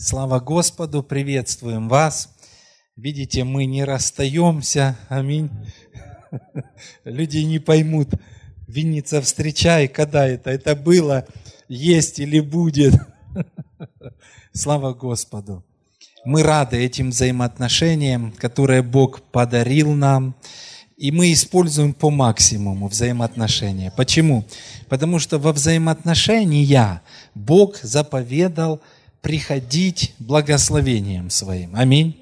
Слава Господу, приветствуем вас. Видите, мы не расстаемся. Аминь. Люди не поймут, Винница встречай, когда это? Это было, есть или будет. Слава Господу. Мы рады этим взаимоотношениям, которые Бог подарил нам, и мы используем по максимуму взаимоотношения. Почему? Потому что во взаимоотношения Бог заповедал – приходить благословением своим. Аминь.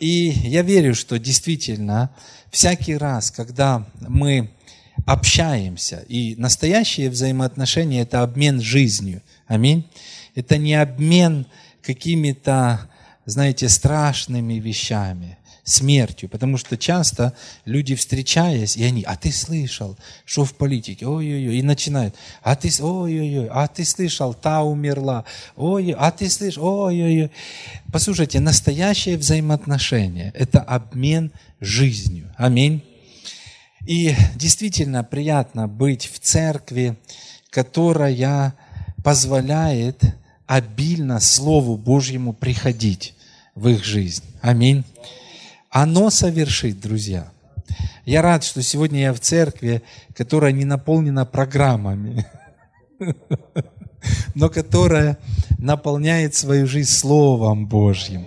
И я верю, что действительно всякий раз, когда мы общаемся, и настоящие взаимоотношения – это обмен жизнью. Аминь. Это не обмен какими-то, знаете, страшными вещами смертью. Потому что часто люди, встречаясь, и они, а ты слышал, что в политике, ой-ой-ой, и начинают, а ты, ой-ой-ой, а ты слышал, та умерла, ой, а ты слышал, ой-ой-ой. Послушайте, настоящее взаимоотношение – это обмен жизнью. Аминь. И действительно приятно быть в церкви, которая позволяет обильно Слову Божьему приходить в их жизнь. Аминь оно совершит, друзья. Я рад, что сегодня я в церкви, которая не наполнена программами, но которая наполняет свою жизнь Словом Божьим,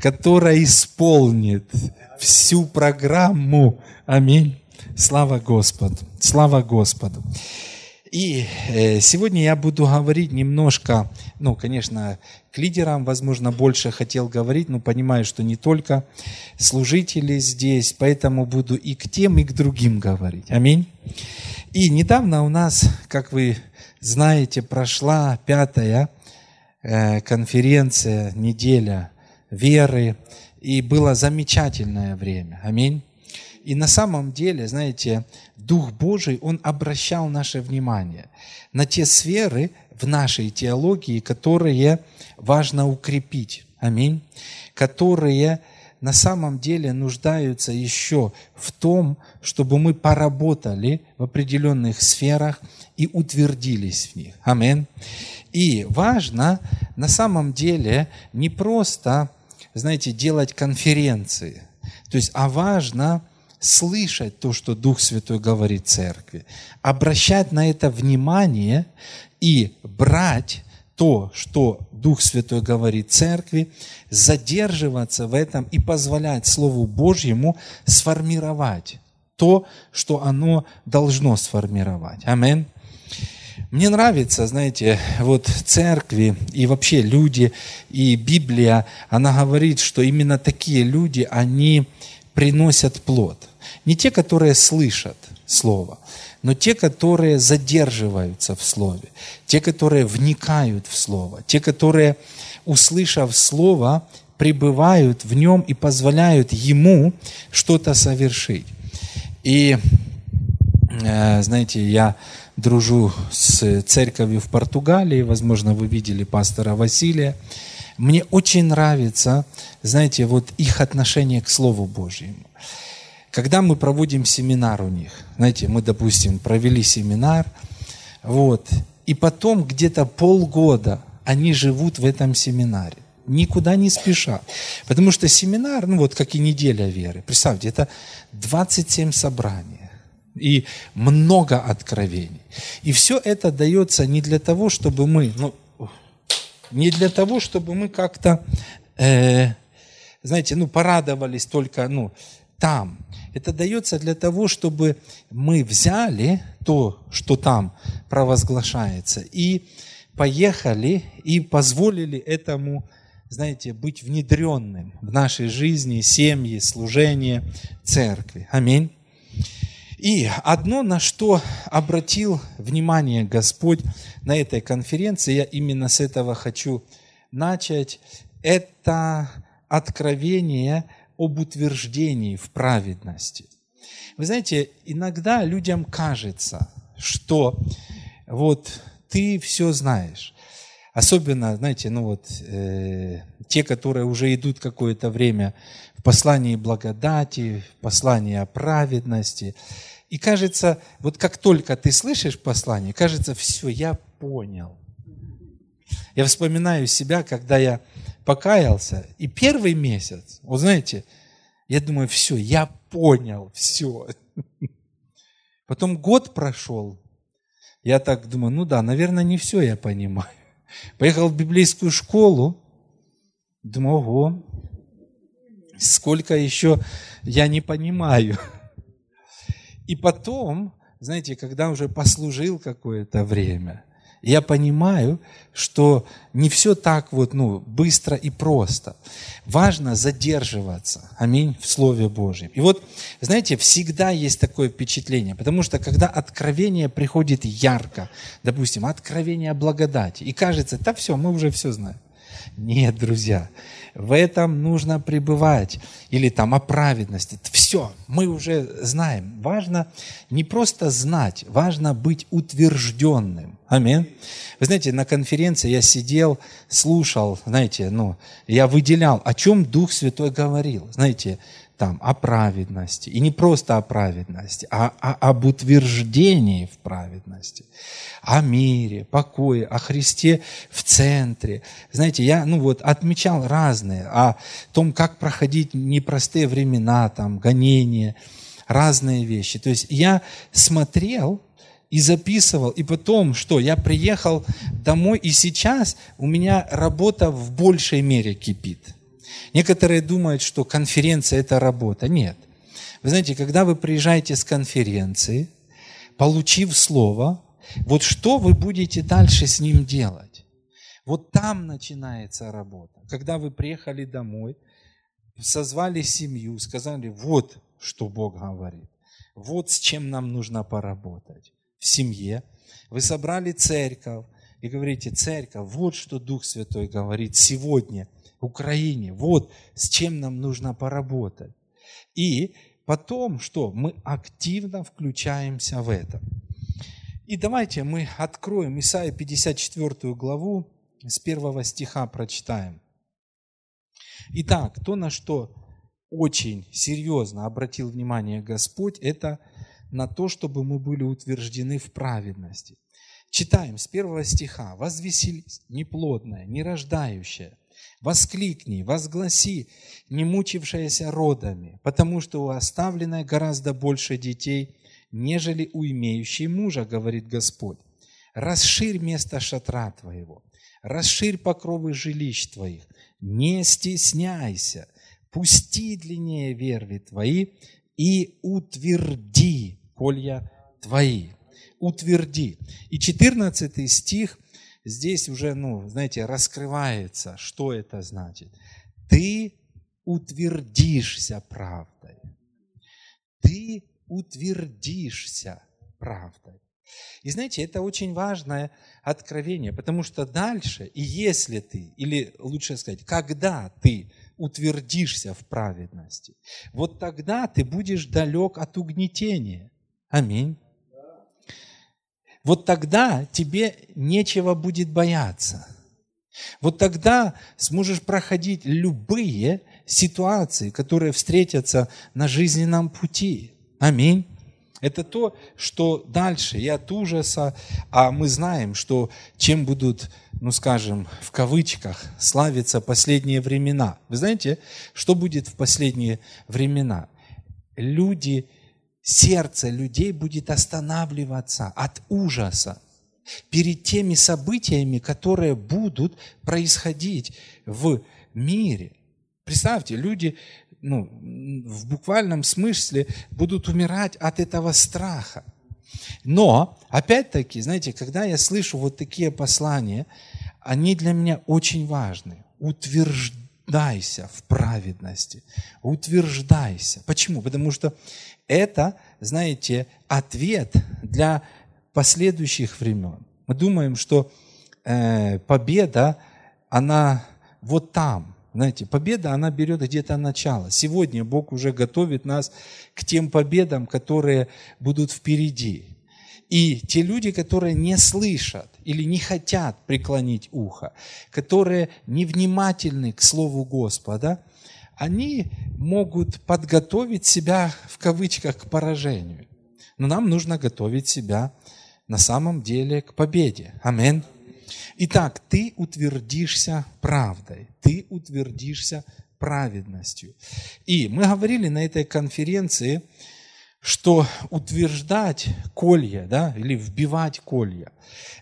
которая исполнит всю программу. Аминь. Слава Господу. Слава Господу. И э, сегодня я буду говорить немножко, ну, конечно, к лидерам, возможно, больше хотел говорить, но понимаю, что не только служители здесь, поэтому буду и к тем, и к другим говорить. Аминь. И недавно у нас, как вы знаете, прошла пятая э, конференция, неделя веры, и было замечательное время. Аминь. И на самом деле, знаете, Дух Божий, Он обращал наше внимание на те сферы в нашей теологии, которые важно укрепить. Аминь. Которые на самом деле нуждаются еще в том, чтобы мы поработали в определенных сферах и утвердились в них. Аминь. И важно на самом деле не просто, знаете, делать конференции, то есть, а важно слышать то, что Дух Святой говорит церкви, обращать на это внимание и брать то, что Дух Святой говорит церкви, задерживаться в этом и позволять Слову Божьему сформировать то, что оно должно сформировать. Аминь. Мне нравится, знаете, вот церкви и вообще люди, и Библия, она говорит, что именно такие люди, они приносят плод. Не те, которые слышат Слово, но те, которые задерживаются в Слове, те, которые вникают в Слово, те, которые, услышав Слово, пребывают в нем и позволяют ему что-то совершить. И, э, знаете, я дружу с церковью в Португалии, возможно, вы видели пастора Василия. Мне очень нравится, знаете, вот их отношение к Слову Божьему. Когда мы проводим семинар у них, знаете, мы, допустим, провели семинар, вот, и потом где-то полгода они живут в этом семинаре, никуда не спеша. Потому что семинар, ну вот как и неделя веры, представьте, это 27 собраний и много откровений. И все это дается не для того, чтобы мы, ну, не для того, чтобы мы как-то, э, знаете, ну, порадовались только, ну, там. Это дается для того, чтобы мы взяли то, что там провозглашается, и поехали и позволили этому, знаете, быть внедренным в нашей жизни, семьи, служение, церкви. Аминь. И одно, на что обратил внимание Господь на этой конференции, я именно с этого хочу начать, это откровение об утверждении в праведности. Вы знаете, иногда людям кажется, что вот ты все знаешь. Особенно, знаете, ну вот э, те, которые уже идут какое-то время в послании благодати, в послании о праведности. И кажется, вот как только ты слышишь послание, кажется, все, я понял. Я вспоминаю себя, когда я покаялся, и первый месяц, вы знаете, я думаю, все, я понял, все. Потом год прошел, я так думаю, ну да, наверное, не все я понимаю. Поехал в библейскую школу, думаю, ого, сколько еще я не понимаю. И потом, знаете, когда уже послужил какое-то время, я понимаю, что не все так вот, ну, быстро и просто. Важно задерживаться, аминь, в Слове Божьем. И вот, знаете, всегда есть такое впечатление, потому что когда откровение приходит ярко, допустим, откровение благодати, и кажется, да все, мы уже все знаем. Нет, друзья, в этом нужно пребывать. Или там о праведности. Все, мы уже знаем. Важно не просто знать, важно быть утвержденным. Аминь. Вы знаете, на конференции я сидел, слушал, знаете, ну, я выделял, о чем Дух Святой говорил. Знаете, там о праведности. И не просто о праведности, а, а об утверждении в праведности. О мире, покое, о Христе в центре. Знаете, я ну вот, отмечал разные, о том, как проходить непростые времена, там, гонения, разные вещи. То есть я смотрел и записывал, и потом что? Я приехал домой, и сейчас у меня работа в большей мере кипит – Некоторые думают, что конференция – это работа. Нет. Вы знаете, когда вы приезжаете с конференции, получив слово, вот что вы будете дальше с ним делать? Вот там начинается работа. Когда вы приехали домой, созвали семью, сказали, вот что Бог говорит, вот с чем нам нужно поработать в семье. Вы собрали церковь и говорите, церковь, вот что Дух Святой говорит сегодня – Украине. Вот с чем нам нужно поработать. И потом что? Мы активно включаемся в это. И давайте мы откроем Исаия 54 главу, с первого стиха прочитаем. Итак, то, на что очень серьезно обратил внимание Господь, это на то, чтобы мы были утверждены в праведности. Читаем с первого стиха. «Возвеселись, неплодная, нерождающая, Воскликни, возгласи, не мучившаяся родами, потому что у оставленной гораздо больше детей, нежели у имеющей мужа, говорит Господь. Расширь место шатра твоего, расширь покровы жилищ твоих, не стесняйся, пусти длиннее верви твои и утверди колья твои. Утверди. И 14 стих – здесь уже, ну, знаете, раскрывается, что это значит. Ты утвердишься правдой. Ты утвердишься правдой. И знаете, это очень важное откровение, потому что дальше, и если ты, или лучше сказать, когда ты утвердишься в праведности, вот тогда ты будешь далек от угнетения. Аминь вот тогда тебе нечего будет бояться. Вот тогда сможешь проходить любые ситуации, которые встретятся на жизненном пути. Аминь. Это то, что дальше и от ужаса, а мы знаем, что чем будут, ну скажем, в кавычках, славиться последние времена. Вы знаете, что будет в последние времена? Люди сердце людей будет останавливаться от ужаса перед теми событиями, которые будут происходить в мире. Представьте, люди ну, в буквальном смысле будут умирать от этого страха. Но, опять-таки, знаете, когда я слышу вот такие послания, они для меня очень важны. Утверждайся в праведности. Утверждайся. Почему? Потому что это, знаете, ответ для последующих времен. Мы думаем, что э, победа, она вот там. Знаете, победа, она берет где-то начало. Сегодня Бог уже готовит нас к тем победам, которые будут впереди. И те люди, которые не слышат или не хотят преклонить ухо, которые невнимательны к Слову Господа, они могут подготовить себя в кавычках к поражению. Но нам нужно готовить себя на самом деле к победе. Амин. Итак, ты утвердишься правдой, ты утвердишься праведностью. И мы говорили на этой конференции, что утверждать колья, да, или вбивать колья,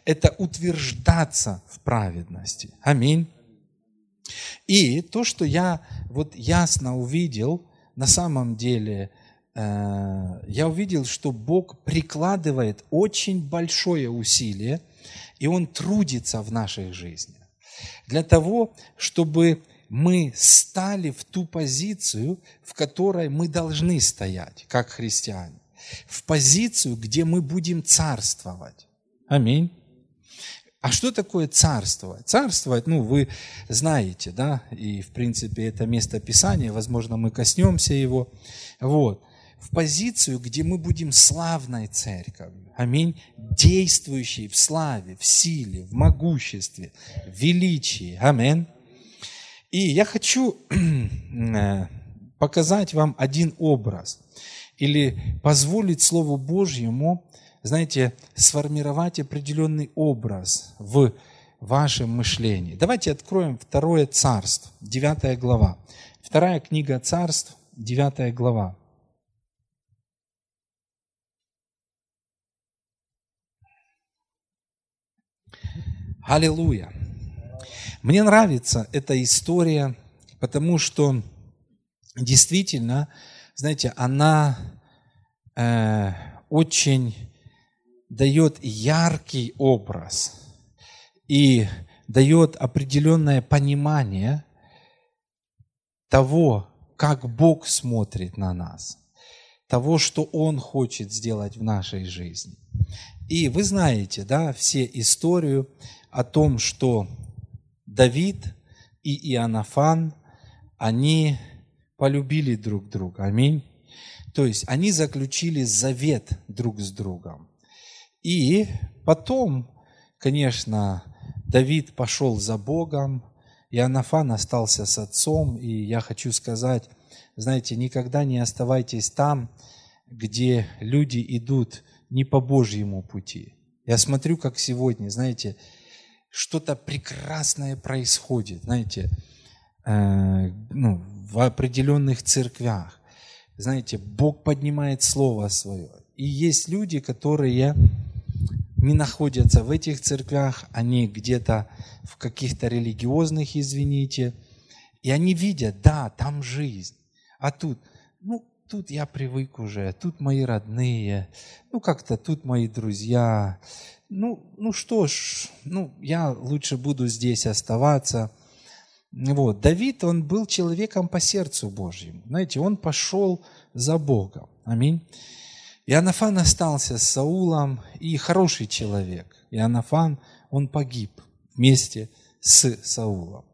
это утверждаться в праведности. Аминь. И то, что я вот ясно увидел, на самом деле, э, я увидел, что Бог прикладывает очень большое усилие, и Он трудится в нашей жизни для того, чтобы мы стали в ту позицию, в которой мы должны стоять, как христиане. В позицию, где мы будем царствовать. Аминь. А что такое царствовать? Царствовать, ну, вы знаете, да, и, в принципе, это место Писания, возможно, мы коснемся его. Вот. В позицию, где мы будем славной церковью. Аминь. Действующей в славе, в силе, в могуществе, в величии. Аминь. И я хочу э, показать вам один образ или позволить Слову Божьему, знаете, сформировать определенный образ в вашем мышлении. Давайте откроем Второе Царство, 9 глава. Вторая книга Царств, 9 глава. Аллилуйя. Мне нравится эта история, потому что действительно, знаете, она э, очень дает яркий образ и дает определенное понимание того, как Бог смотрит на нас, того, что Он хочет сделать в нашей жизни. И вы знаете, да, все историю о том, что Давид и Иоаннафан, они полюбили друг друга. Аминь. То есть они заключили завет друг с другом. И потом, конечно, Давид пошел за Богом, Иоаннафан остался с отцом, и я хочу сказать, знаете, никогда не оставайтесь там, где люди идут не по Божьему пути. Я смотрю, как сегодня, знаете, что-то прекрасное происходит, знаете, э, ну, в определенных церквях. Знаете, Бог поднимает Слово Свое. И есть люди, которые не находятся в этих церквях, они где-то в каких-то религиозных, извините, и они видят, да, там жизнь, а тут, ну, тут я привык уже, тут мои родные, ну, как-то тут мои друзья, ну, ну что ж, ну, я лучше буду здесь оставаться. Вот. Давид, он был человеком по сердцу Божьему. Знаете, он пошел за Богом. Аминь. Иоаннафан остался с Саулом, и хороший человек. Иоаннафан, он погиб вместе с Саулом.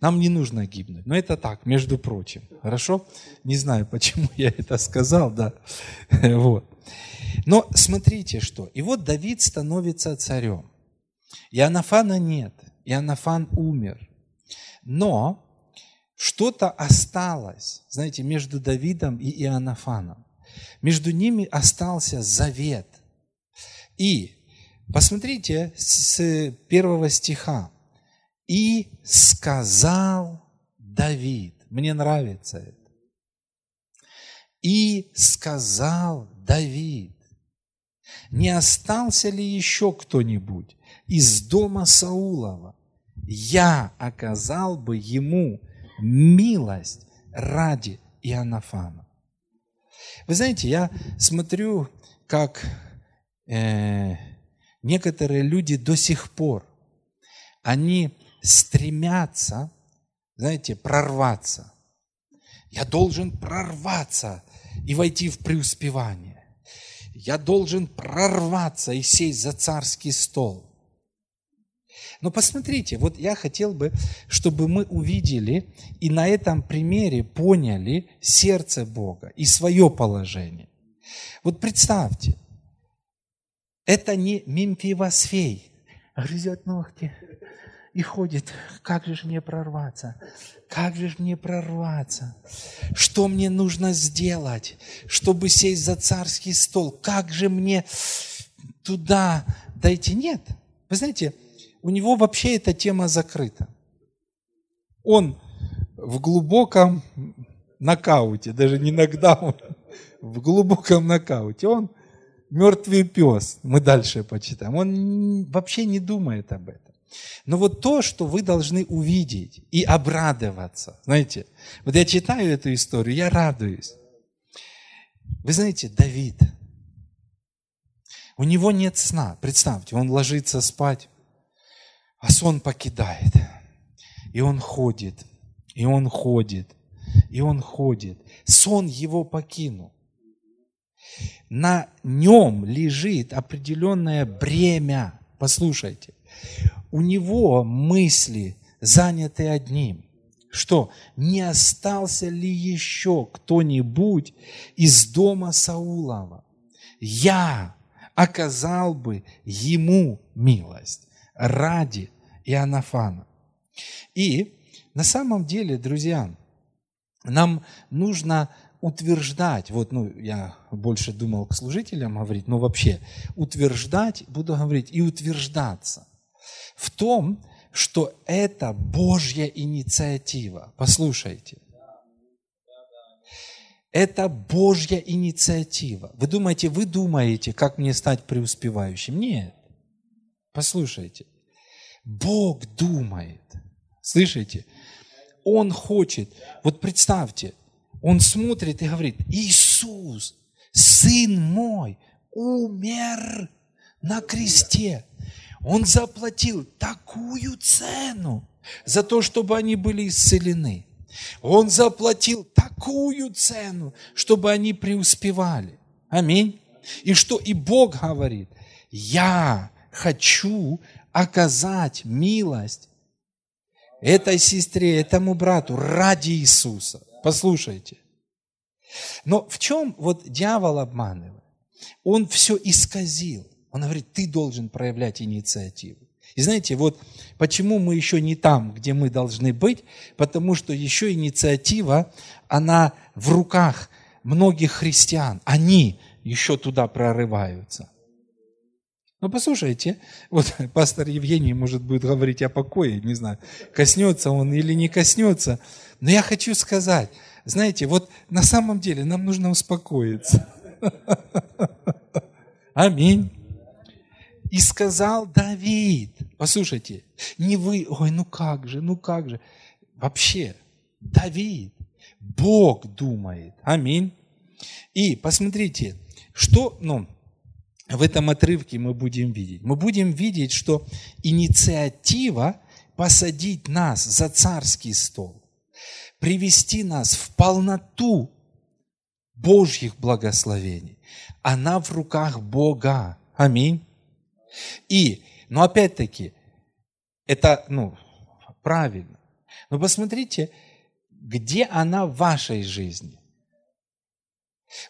Нам не нужно гибнуть. Но это так, между прочим. Хорошо? Не знаю, почему я это сказал, да. Вот. Но смотрите что. И вот Давид становится царем. Иоаннафана нет. Иоаннафан умер. Но что-то осталось, знаете, между Давидом и Иоаннафаном. Между ними остался завет. И посмотрите с первого стиха. «И сказал Давид». Мне нравится это. «И сказал Давид» не остался ли еще кто-нибудь из дома Саулова? Я оказал бы ему милость ради Иоаннафана. Вы знаете, я смотрю, как э, некоторые люди до сих пор, они стремятся, знаете, прорваться. Я должен прорваться и войти в преуспевание. Я должен прорваться и сесть за царский стол. Но посмотрите, вот я хотел бы, чтобы мы увидели и на этом примере поняли сердце Бога и свое положение. Вот представьте, это не Мемфивосфей, грызет ногти, и ходит, как же мне прорваться, как же мне прорваться, что мне нужно сделать, чтобы сесть за царский стол, как же мне туда дойти. Нет, вы знаете, у него вообще эта тема закрыта. Он в глубоком нокауте, даже не нокдаун, в глубоком нокауте. Он мертвый пес. Мы дальше почитаем. Он вообще не думает об этом. Но вот то, что вы должны увидеть и обрадоваться. Знаете, вот я читаю эту историю, я радуюсь. Вы знаете, Давид, у него нет сна. Представьте, он ложится спать, а сон покидает. И он ходит, и он ходит, и он ходит. Сон его покинул. На нем лежит определенное бремя. Послушайте, у него мысли заняты одним. Что, не остался ли еще кто-нибудь из дома Саулова? Я оказал бы ему милость ради Иоаннафана. И на самом деле, друзья, нам нужно утверждать, вот, ну, я больше думал к служителям говорить, но вообще утверждать, буду говорить, и утверждаться в том, что это Божья инициатива. Послушайте. Это Божья инициатива. Вы думаете, вы думаете, как мне стать преуспевающим? Нет. Послушайте. Бог думает. Слышите? Он хочет. Вот представьте, он смотрит и говорит, Иисус, Сын мой, умер на кресте. Он заплатил такую цену за то, чтобы они были исцелены. Он заплатил такую цену, чтобы они преуспевали. Аминь. И что и Бог говорит, я хочу оказать милость этой сестре, этому брату ради Иисуса. Послушайте. Но в чем вот дьявол обманывает? Он все исказил. Он говорит, ты должен проявлять инициативу. И знаете, вот почему мы еще не там, где мы должны быть, потому что еще инициатива, она в руках многих христиан. Они еще туда прорываются. Ну, послушайте, вот пастор Евгений, может, будет говорить о покое, не знаю, коснется он или не коснется. Но я хочу сказать, знаете, вот на самом деле нам нужно успокоиться. Аминь. И сказал Давид, послушайте, не вы, ой, ну как же, ну как же. Вообще, Давид, Бог думает. Аминь. И посмотрите, что, ну, в этом отрывке мы будем видеть? Мы будем видеть, что инициатива посадить нас за царский стол, привести нас в полноту Божьих благословений, она в руках Бога. Аминь. И, но опять-таки, это, ну, правильно. Но посмотрите, где она в вашей жизни.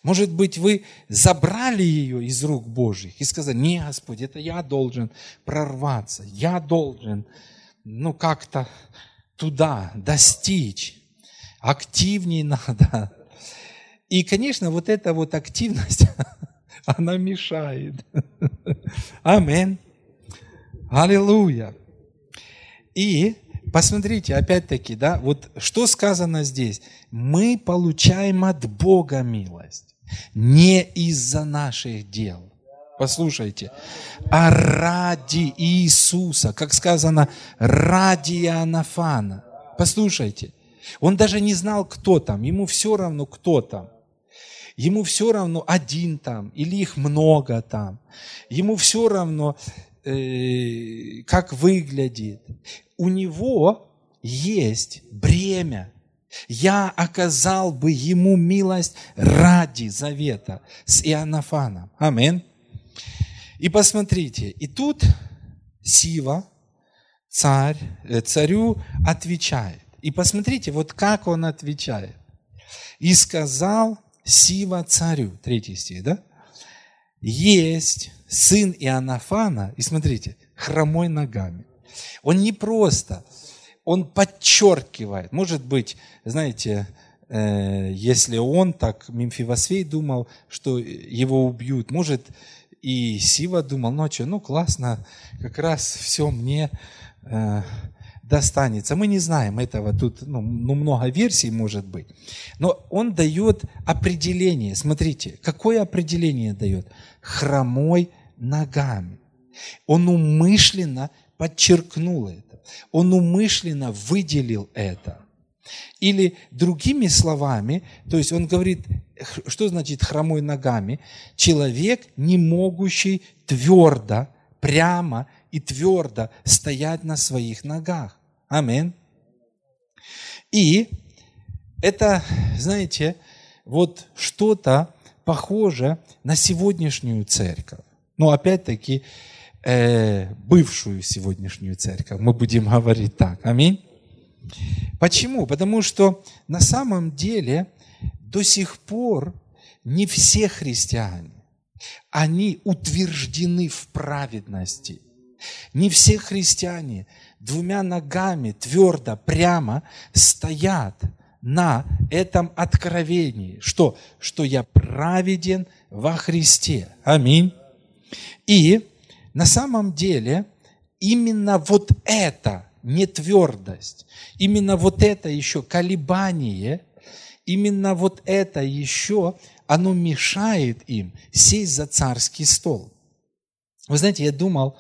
Может быть, вы забрали ее из рук Божьих и сказали, не, Господь, это я должен прорваться, я должен, ну, как-то туда достичь. Активнее надо. И, конечно, вот эта вот активность, она мешает. Амин. Аллилуйя. И посмотрите, опять-таки, да, вот что сказано здесь. Мы получаем от Бога милость, не из-за наших дел. Послушайте, а ради Иисуса, как сказано, ради Иоаннафана. Послушайте, он даже не знал, кто там, ему все равно, кто там. Ему все равно один там или их много там. Ему все равно, э, как выглядит. У него есть бремя. Я оказал бы ему милость ради завета с Иоаннафаном. Амин. И посмотрите, и тут Сива, царь, э, царю отвечает. И посмотрите, вот как он отвечает. И сказал Сива царю, третий стих, да? Есть сын Иоаннафана, и смотрите, хромой ногами. Он не просто, он подчеркивает. Может быть, знаете, э, если он так, Мемфивосфей думал, что его убьют, может, И Сива думал, ну что, ну классно, как раз все мне э, достанется. Мы не знаем этого, тут ну, ну, много версий может быть. Но он дает определение. Смотрите, какое определение дает? Хромой ногами. Он умышленно подчеркнул это. Он умышленно выделил это. Или другими словами, то есть он говорит, что значит хромой ногами? Человек, не могущий твердо, прямо и твердо стоять на своих ногах. Амин. И это, знаете, вот что-то похоже на сегодняшнюю церковь. Но опять-таки, э, бывшую сегодняшнюю церковь. Мы будем говорить так. Аминь. Почему? Потому что на самом деле до сих пор не все христиане, они утверждены в праведности. Не все христиане двумя ногами твердо, прямо стоят на этом откровении. Что? Что я праведен во Христе. Аминь. И на самом деле именно вот это не твердость, именно вот это еще колебание, именно вот это еще, оно мешает им сесть за царский стол. Вы знаете, я думал,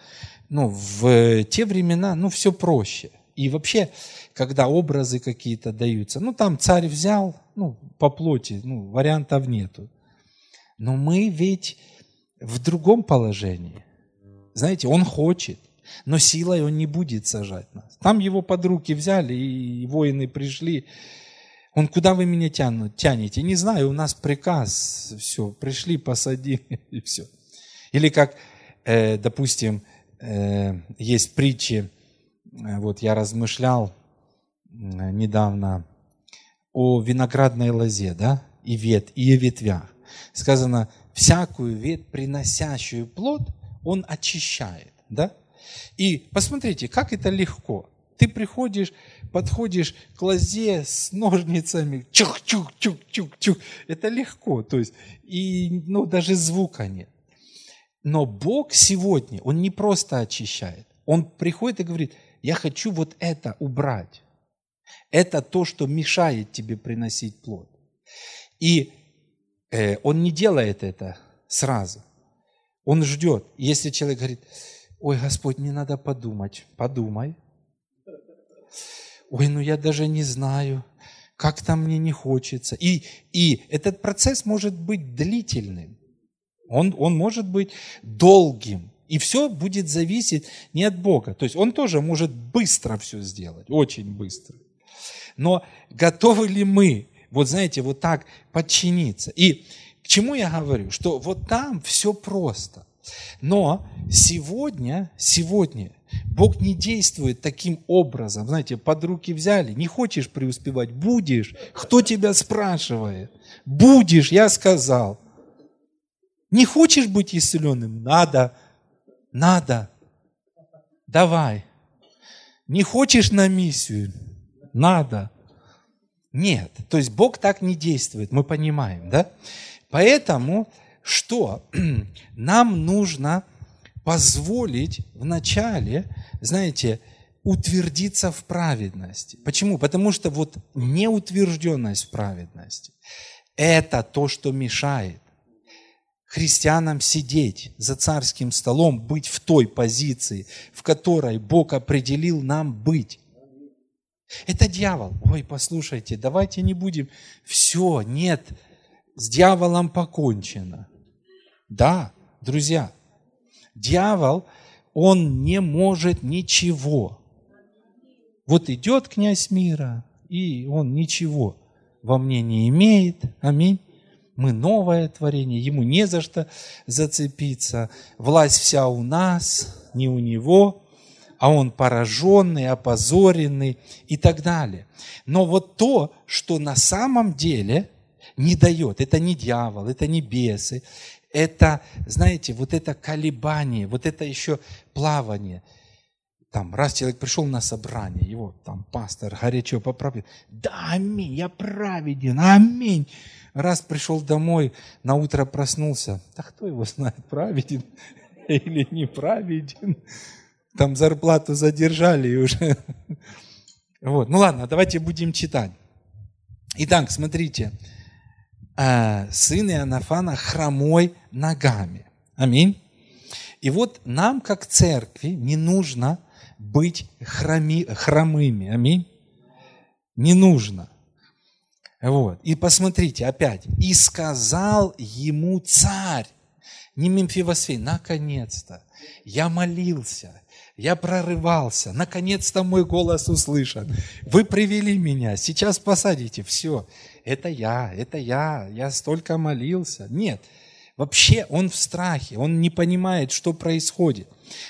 ну, в те времена, ну, все проще. И вообще, когда образы какие-то даются, ну, там царь взял, ну, по плоти, ну, вариантов нету. Но мы ведь в другом положении. Знаете, он хочет, но силой он не будет сажать нас. Там его под руки взяли, и воины пришли. Он, куда вы меня тянут, тянете? Не знаю, у нас приказ, все, пришли, посадили, и все. Или как, э, допустим, э, есть притчи, э, вот я размышлял э, недавно о виноградной лозе, да, и вет, и о ветвях. Сказано, всякую ветвь, приносящую плод, он очищает, да? И посмотрите, как это легко. Ты приходишь, подходишь к лозе с ножницами, чух-чух-чух-чух-чух. Это легко, то есть, и ну, даже звука нет. Но Бог сегодня, Он не просто очищает. Он приходит и говорит, я хочу вот это убрать. Это то, что мешает тебе приносить плод. И э, Он не делает это сразу. Он ждет. Если человек говорит, ой, Господь, мне надо подумать, подумай. Ой, ну я даже не знаю, как там мне не хочется. И, и этот процесс может быть длительным. Он, он может быть долгим. И все будет зависеть не от Бога. То есть он тоже может быстро все сделать, очень быстро. Но готовы ли мы, вот знаете, вот так подчиниться? И к чему я говорю? Что вот там все просто. Но сегодня, сегодня Бог не действует таким образом. Знаете, под руки взяли, не хочешь преуспевать, будешь. Кто тебя спрашивает? Будешь, я сказал. Не хочешь быть исцеленным? Надо. Надо. Давай. Не хочешь на миссию? Надо. Нет. То есть Бог так не действует, мы понимаем, да? Поэтому что? Нам нужно позволить вначале, знаете, утвердиться в праведности. Почему? Потому что вот неутвержденность в праведности – это то, что мешает христианам сидеть за царским столом, быть в той позиции, в которой Бог определил нам быть. Это дьявол. Ой, послушайте, давайте не будем. Все, нет, с дьяволом покончено. Да, друзья, дьявол, он не может ничего. Вот идет князь мира, и он ничего во мне не имеет. Аминь. Мы новое творение, ему не за что зацепиться. Власть вся у нас, не у него, а он пораженный, опозоренный и так далее. Но вот то, что на самом деле не дает, это не дьявол, это не бесы, это, знаете, вот это колебание, вот это еще плавание. Там, раз человек пришел на собрание, его там пастор горячо поправил. Да, аминь, я праведен, аминь. Раз пришел домой, на утро проснулся. Да кто его знает, праведен или не праведен. Там зарплату задержали и уже. Вот. Ну ладно, давайте будем читать. Итак, смотрите. А, сын Иоаннафана хромой ногами. Аминь. И вот нам, как церкви, не нужно быть хроми, хромыми. Аминь. Не нужно. Вот. И посмотрите опять. «И сказал ему царь». Не Мемфивосфей. Наконец-то. Я молился. Я прорывался. Наконец-то мой голос услышан. Вы привели меня. Сейчас посадите. Все. Это я. Это я. Я столько молился. Нет. Вообще он в страхе, он не понимает, что происходит.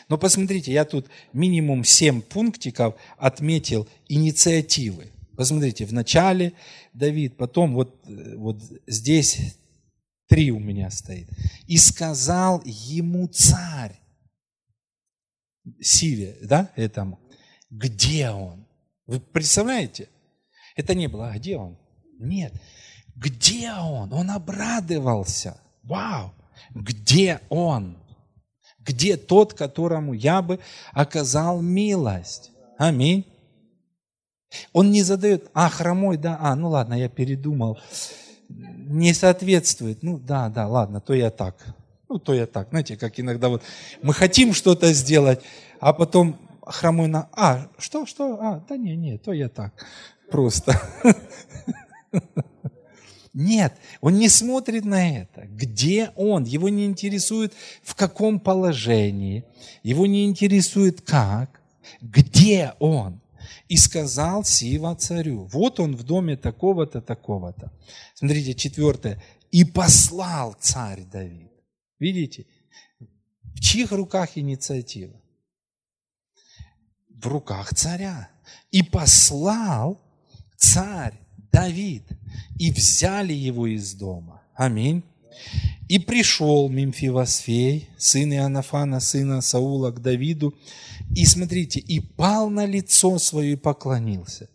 Но посмотрите, я тут минимум 7 пунктиков отметил инициативы. Посмотрите, в начале Давид, потом вот, вот здесь три у меня стоит. «И сказал ему царь». Силе, да, этому. Где он? Вы представляете? Это не было, а где он? Нет. Где он? Он обрадовался. Вау! Где он? Где тот, которому я бы оказал милость? Аминь. Он не задает, а, хромой, да, а, ну ладно, я передумал. Не соответствует. Ну да, да, ладно, то я так. Ну, то я так. Знаете, как иногда вот мы хотим что-то сделать, а потом хромой на, а, что, что, а, да не, не, то я так. Просто. Нет, он не смотрит на это. Где он? Его не интересует, в каком положении. Его не интересует, как. Где он? И сказал Сива царю, вот он в доме такого-то, такого-то. Смотрите, четвертое. И послал царь Давид. Видите? В чьих руках инициатива? В руках царя. И послал царь Давид, и взяли его из дома. Аминь. И пришел Мимфивосфей, сын Иоаннафана, сына Саула, к Давиду, и смотрите, и пал на лицо свое и поклонился.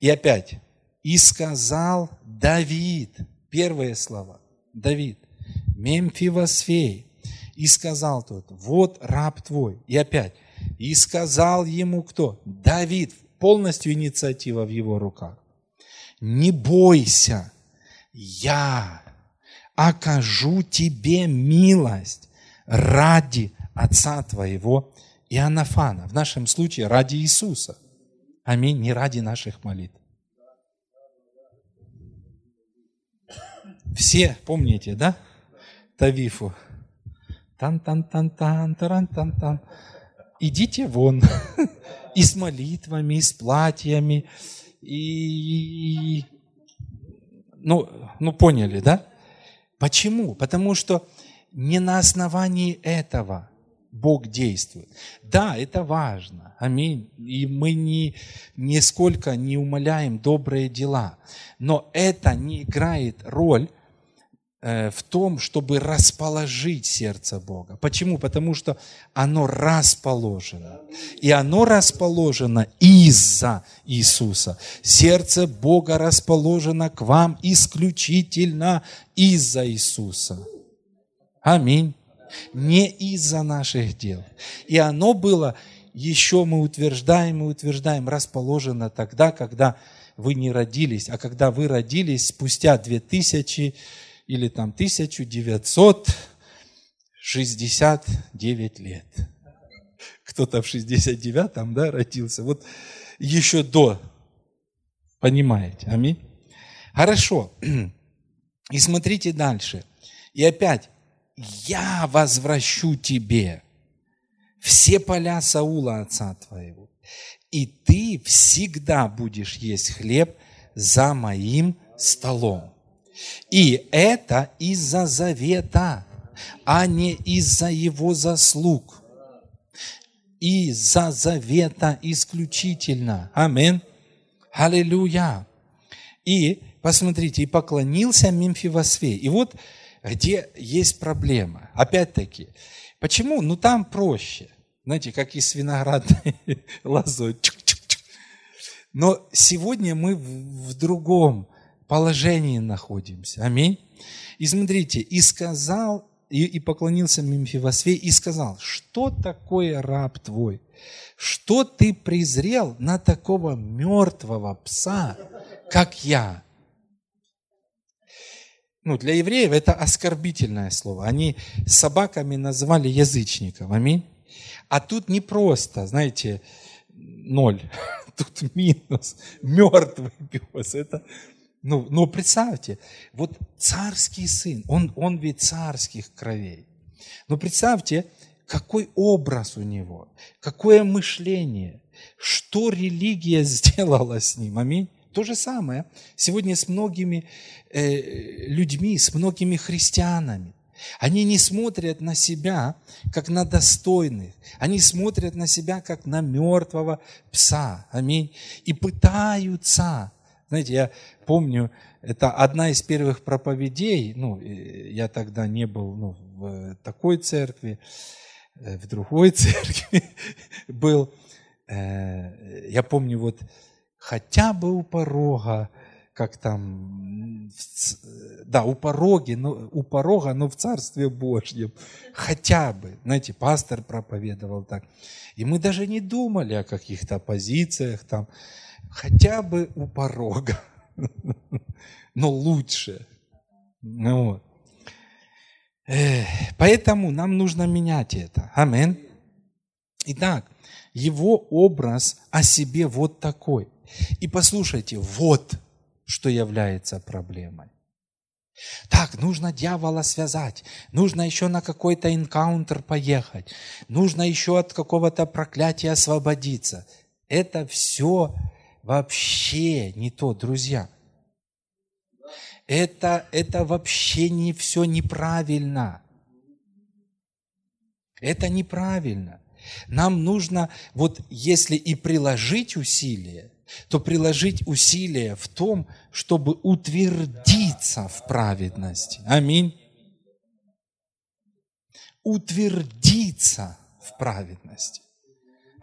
И опять, и сказал Давид, первые слова, Давид, Мемфивосфей, и сказал тот, вот раб твой. И опять, и сказал ему кто? Давид, полностью инициатива в его руках не бойся, я окажу тебе милость ради Отца твоего Иоаннафана. В нашем случае ради Иисуса. Аминь. Не ради наших молитв. Все помните, да? Тавифу. Тан-тан-тан-тан, таран-тан-тан. Идите вон. И с молитвами, и с платьями, и, ну, ну поняли, да? Почему? Потому что не на основании этого Бог действует. Да, это важно. Аминь. И мы ни, нисколько не умоляем добрые дела. Но это не играет роль в том, чтобы расположить сердце Бога. Почему? Потому что оно расположено. И оно расположено из-за Иисуса. Сердце Бога расположено к вам исключительно из-за Иисуса. Аминь. Не из-за наших дел. И оно было, еще мы утверждаем и утверждаем, расположено тогда, когда вы не родились, а когда вы родились спустя 2000 или там 1969 лет. Кто-то в 69-м, да, родился. Вот еще до. Понимаете? Аминь. Хорошо. И смотрите дальше. И опять, я возвращу тебе все поля Саула, отца твоего, и ты всегда будешь есть хлеб за моим столом. И это из-за завета, а не из-за его заслуг. Из-за завета исключительно. Амин. Аллилуйя. И посмотрите, и поклонился Мемфивосфей. И вот где есть проблема. Опять-таки, почему? Ну там проще. Знаете, как и с виноградной лозой. Но сегодня мы в другом положении находимся. Аминь. И смотрите, и сказал, и, и поклонился Мемфивосвей, и сказал, что такое раб твой? Что ты презрел на такого мертвого пса, как я? Ну, для евреев это оскорбительное слово. Они собаками называли язычников. Аминь. А тут не просто, знаете, ноль. Тут минус. Мертвый пес. Это, ну, ну, представьте, вот царский сын, он, он ведь царских кровей. Но представьте, какой образ у него, какое мышление, что религия сделала с ним. Аминь. То же самое сегодня с многими э, людьми, с многими христианами. Они не смотрят на себя, как на достойных. Они смотрят на себя, как на мертвого пса. Аминь. И пытаются. Знаете, я помню, это одна из первых проповедей. Ну, я тогда не был ну, в такой церкви, э, в другой церкви был. Э, я помню, вот хотя бы у порога как там, да, у, пороги, но, у порога, но в Царстве Божьем. Хотя бы, знаете, пастор проповедовал так. И мы даже не думали о каких-то позициях там, хотя бы у порога, но лучше. Ну, вот. Поэтому нам нужно менять это. Амин. Итак, его образ о себе вот такой. И послушайте, вот что является проблемой. Так, нужно дьявола связать, нужно еще на какой-то энкаунтер поехать, нужно еще от какого-то проклятия освободиться. Это все вообще не то, друзья. Это, это вообще не все неправильно. Это неправильно. Нам нужно, вот если и приложить усилия, то приложить усилия в том, чтобы утвердиться в праведности. Аминь. Утвердиться в праведности.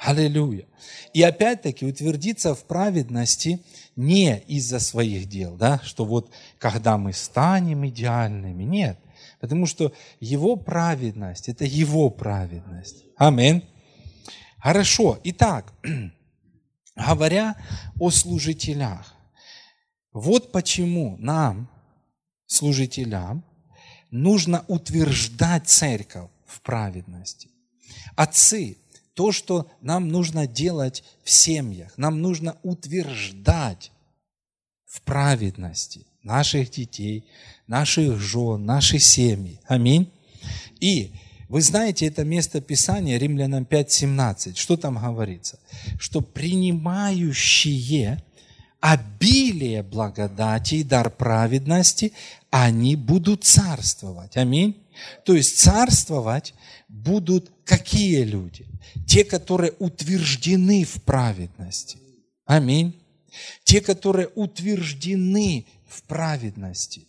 Аллилуйя. И опять-таки утвердиться в праведности не из-за своих дел, да, что вот когда мы станем идеальными, нет. Потому что Его праведность – это Его праведность. Аминь. Хорошо. Итак, говоря о служителях. Вот почему нам, служителям, нужно утверждать церковь в праведности. Отцы, то, что нам нужно делать в семьях, нам нужно утверждать в праведности наших детей, наших жен, наши семьи. Аминь. И вы знаете это место Писания, Римлянам 5.17. Что там говорится? Что принимающие обилие благодати и дар праведности, они будут царствовать. Аминь. То есть царствовать будут какие люди? Те, которые утверждены в праведности. Аминь. Те, которые утверждены в праведности.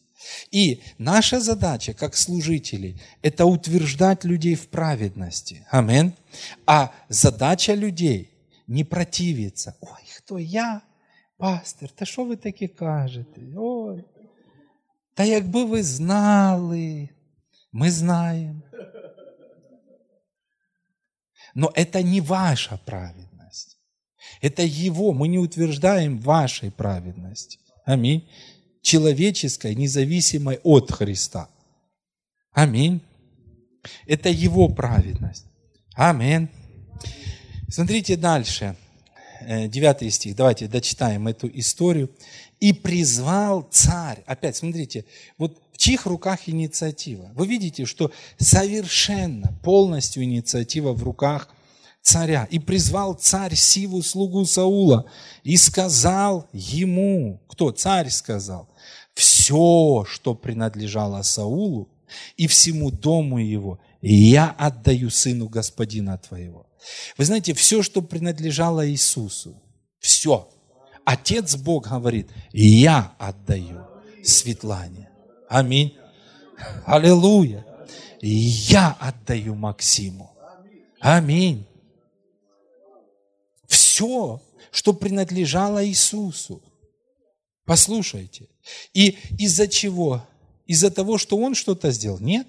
И наша задача, как служителей, это утверждать людей в праведности. Амин. А задача людей не противиться. Ой, кто я? Пастор, та що ви таке кажете? Ой, та якби ви знали, мы знаем. Но это не ваша праведность. Это Его. Мы не утверждаем вашей праведности. Аминь человеческой, независимой от Христа. Аминь. Это Его праведность. Аминь. Смотрите дальше. Э, девятый стих. Давайте дочитаем эту историю. «И призвал царь». Опять, смотрите, вот чьих руках инициатива? Вы видите, что совершенно, полностью инициатива в руках царя. «И призвал царь Сиву, слугу Саула, и сказал ему...» Кто? Царь сказал все, что принадлежало Саулу и всему дому его, я отдаю сыну господина твоего. Вы знаете, все, что принадлежало Иисусу, все. Отец Бог говорит, я отдаю Светлане. Аминь. Аллилуйя. Я отдаю Максиму. Аминь. Все, что принадлежало Иисусу. Послушайте, И из-за чего? Из-за того, что он что-то сделал? Нет.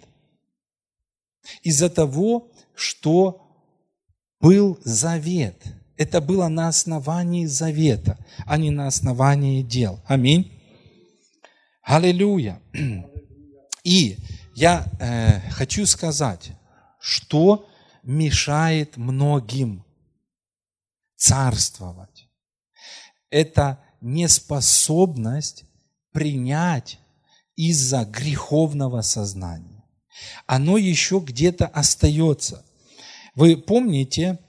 Из-за того, что был завет. Это было на основании завета, а не на основании дел. Аминь. Аллилуйя. И я э, хочу сказать, что мешает многим царствовать. Это неспособность принять из-за греховного сознания. Оно еще где-то остается. Вы помните,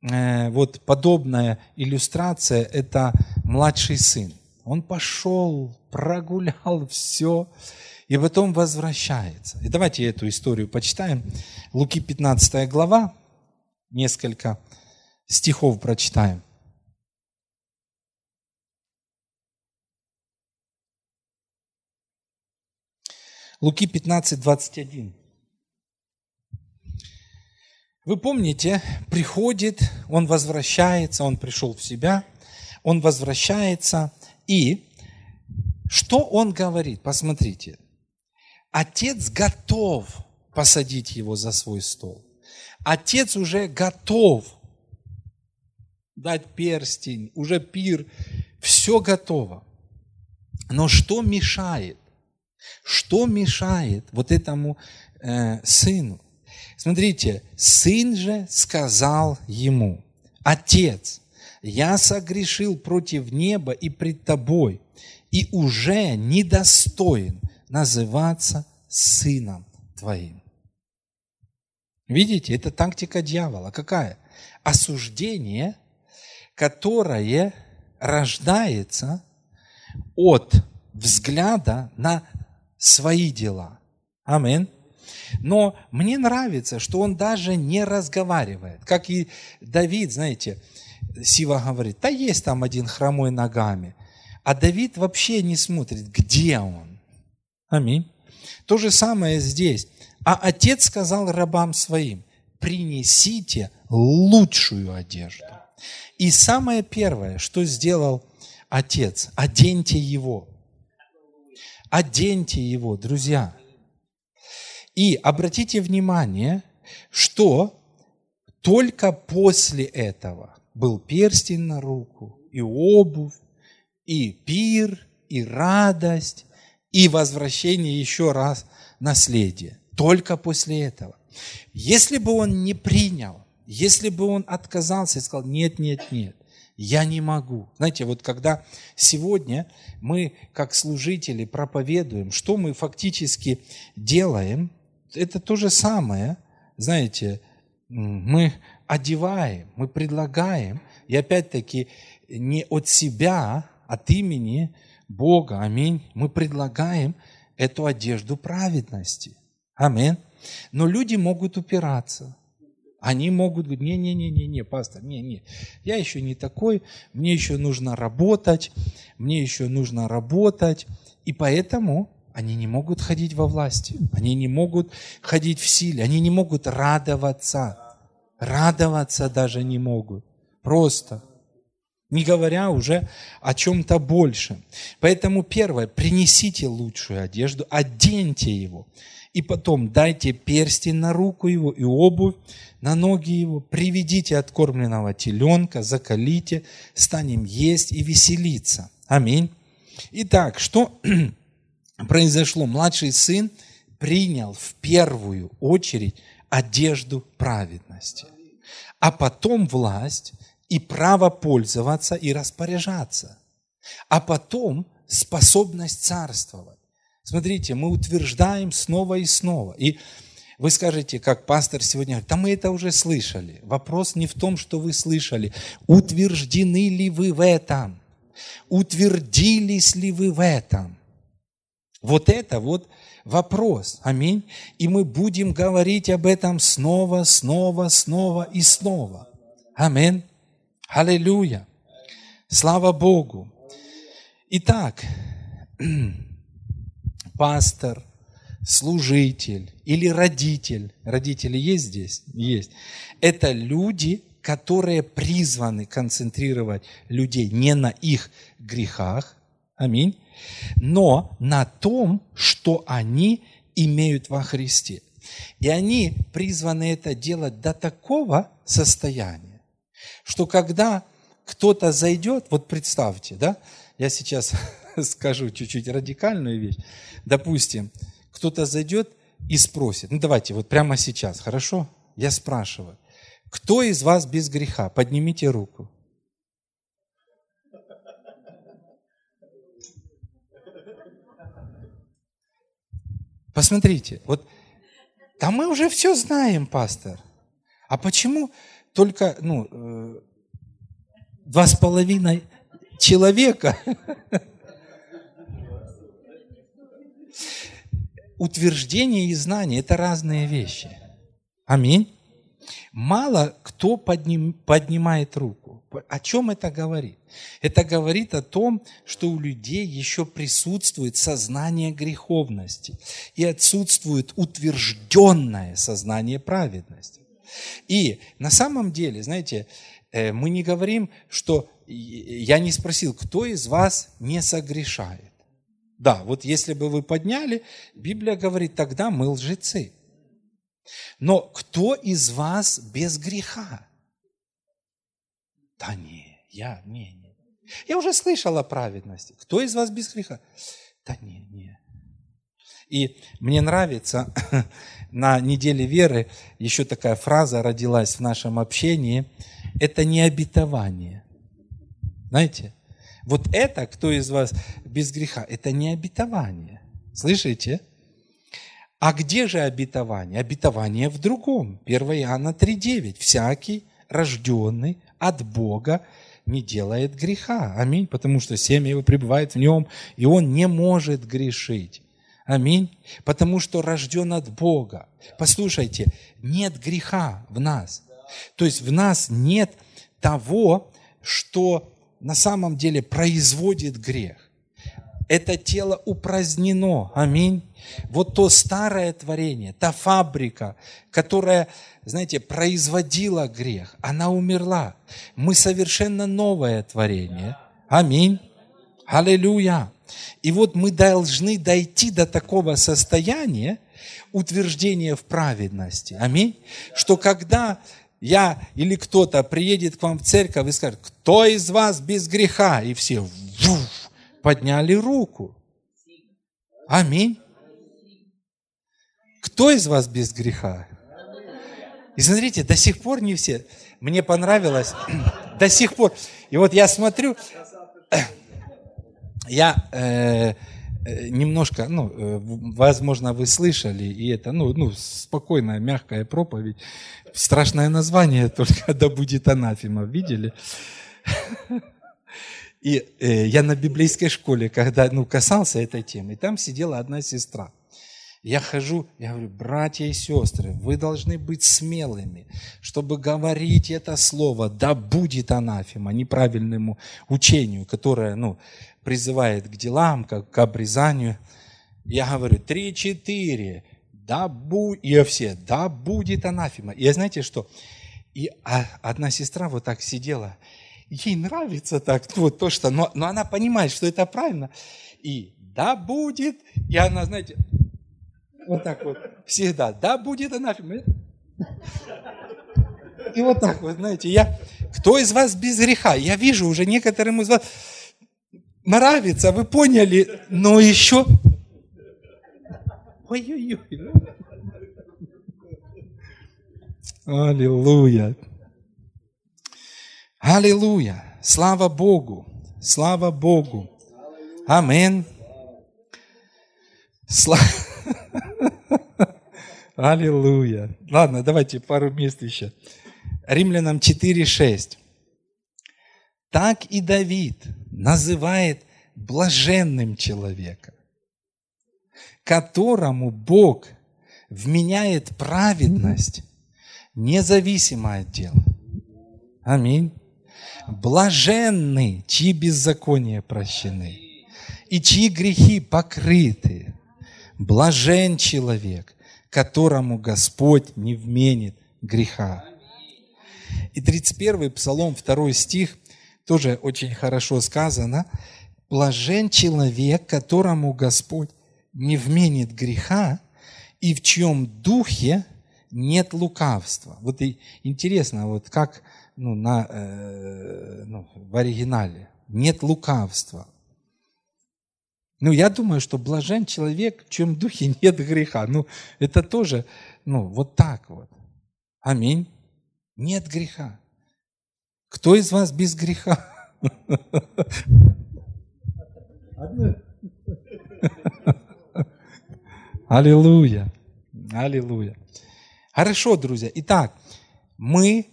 э, вот подобная иллюстрация – это младший сын. Он пошел, прогулял все, и потом возвращается. И давайте эту историю почитаем. Луки 15 глава, несколько стихов прочитаем. Луки 15, 21. Вы помните, приходит, он возвращается, он пришел в себя, он возвращается, и что он говорит? Посмотрите. Отец готов посадить его за свой стол. Отец уже готов дать перстень, уже пир, все готово. Но что мешает? Что мешает вот этому э, сыну? Смотрите, сын же сказал ему, отец, я согрешил против неба и пред тобой, и уже недостоин называться сыном твоим. Видите, это тактика дьявола. Какая? Осуждение, которое рождается от взгляда на свои дела. Амин. Но мне нравится, что он даже не разговаривает. Как и Давид, знаете, Сива говорит, да есть там один хромой ногами. А Давид вообще не смотрит, где он. Аминь. То же самое здесь. А отец сказал рабам своим, принесите лучшую одежду. И самое первое, что сделал отец, оденьте его. Оденьте его, друзья. И обратите внимание, что только после этого был перстень на руку, и обувь, и пир, и радость, и возвращение еще раз наследия. Только после этого. Если бы он не принял, если бы он отказался и сказал, нет, нет, нет, я не могу. Знаете, вот когда сегодня мы, как служители, проповедуем, что мы фактически делаем, это то же самое, знаете, мы одеваем, мы предлагаем, и опять-таки не от себя, от имени Бога, аминь, мы предлагаем эту одежду праведности. Аминь. Но люди могут упираться. Они могут говорить, не-не-не-не, пастор, не-не, я еще не такой, мне еще нужно работать, мне еще нужно работать. И поэтому они не могут ходить во власти, они не могут ходить в силе, они не могут радоваться. Радоваться даже не могут. Просто не говоря уже о чем-то большем. Поэтому первое, принесите лучшую одежду, оденьте его, и потом дайте перстень на руку его и обувь на ноги его, приведите откормленного теленка, закалите, станем есть и веселиться. Аминь. Итак, что произошло? Младший сын принял в первую очередь одежду праведности, а потом власть и право пользоваться и распоряжаться, а потом способность царствовать. Смотрите, мы утверждаем снова и снова. И вы скажете, как пастор сегодня говорит, да мы это уже слышали. Вопрос не в том, что вы слышали. Утверждены ли вы в этом? Утвердились ли вы в этом? Вот это вот вопрос. Аминь. И мы будем говорить об этом снова, снова, снова и снова. Аминь. Аллилуйя. Слава Богу. Итак, пастор, служитель или родитель, родители есть здесь? Есть. Это люди, которые призваны концентрировать людей не на их грехах, Аминь. Но на том, что они имеют во Христе. И они призваны это делать до такого состояния, что когда кто-то зайдет, вот представьте, да, я сейчас скажу чуть-чуть радикальную вещь. Допустим, кто-то зайдет и спросит, ну давайте, вот прямо сейчас, хорошо? Я спрашиваю, кто из вас без греха? Поднимите руку. Посмотрите, вот да мы уже все знаем, пастор. А почему только ну, э, два с половиной человека утверждение и знание – это разные вещи. Аминь. Мало кто подним, поднимает руку. О чем это говорит? Это говорит о том, что у людей еще присутствует сознание греховности и отсутствует утвержденное сознание праведности. И на самом деле, знаете, э, мы не говорим, что я не спросил, кто из вас не согрешает. Да, вот если бы вы подняли, Библия говорит, тогда мы лжецы. Но кто из вас без греха? Да не, я, не, не. Я уже слышал о праведности. Кто из вас без греха? Да не, не. И мне нравится, на неделе веры еще такая фраза родилась в нашем общении. Это не обетование. Знаете? Вот это, кто из вас без греха, это не обетование. Слышите? А где же обетование? Обетование в другом. 1 Иоанна 3,9. Всякий, рожденный от Бога, не делает греха. Аминь. Потому что семя его пребывает в нем, и он не может грешить. Аминь. Потому что рожден от Бога. Послушайте, нет греха в нас. То есть в нас нет того, что на самом деле производит грех. Это тело упразднено. Аминь. Вот то старое творение, та фабрика, которая, знаете, производила грех, она умерла. Мы совершенно новое творение. Аминь. Аллилуйя. И вот мы должны дойти до такого состояния утверждения в праведности. Аминь. Что когда я или кто-то приедет к вам в церковь и скажет, кто из вас без греха? И все вуф, подняли руку. Аминь. Кто из вас без греха? И смотрите, до сих пор не все. Мне понравилось, до сих пор. И вот я смотрю, я э, Э, немножко, ну, э, возможно, вы слышали, и это, ну, ну, спокойная, мягкая проповедь. Страшное название, только да будет анафема, видели? И э, я на библейской школе, когда, ну, касался этой темы, там сидела одна сестра. Я хожу, я говорю, братья и сестры, вы должны быть смелыми, чтобы говорить это слово, да будет анафема, неправильному учению, которое, ну, призывает к делам, как к обрезанию. Я говорю, три-четыре, да будет, и все, да будет анафема. И знаете что? И одна сестра вот так сидела, ей нравится так, вот то, что, но, но она понимает, что это правильно. И да будет, и она, знаете, вот так вот, всегда, да будет анафема. И вот так вот, знаете, я, кто из вас без греха? Я вижу уже некоторым из вас, нравится, вы поняли, но еще... Ой-ой-ой. Аллилуйя. Аллилуйя. Слава Богу. Слава Богу. Амин. Слава... Аллилуйя. Ладно, давайте пару мест еще. Римлянам 4.6. Так и Давид называет блаженным человека, которому Бог вменяет праведность, независимо от дел. Аминь. Блаженны, чьи беззакония прощены, и чьи грехи покрыты. Блажен человек, которому Господь не вменит греха. И 31 Псалом, 2 стих, тоже очень хорошо сказано. Блажен человек, которому Господь не вменит греха, и в чьем духе нет лукавства. Вот и интересно, вот как ну, на, э, ну, в оригинале. Нет лукавства. Ну, я думаю, что блажен человек, в чем духе нет греха. Ну, это тоже, ну, вот так вот. Аминь. Нет греха. Кто из вас без греха? Аллилуйя. Аллилуйя. Хорошо, друзья. Итак, мы,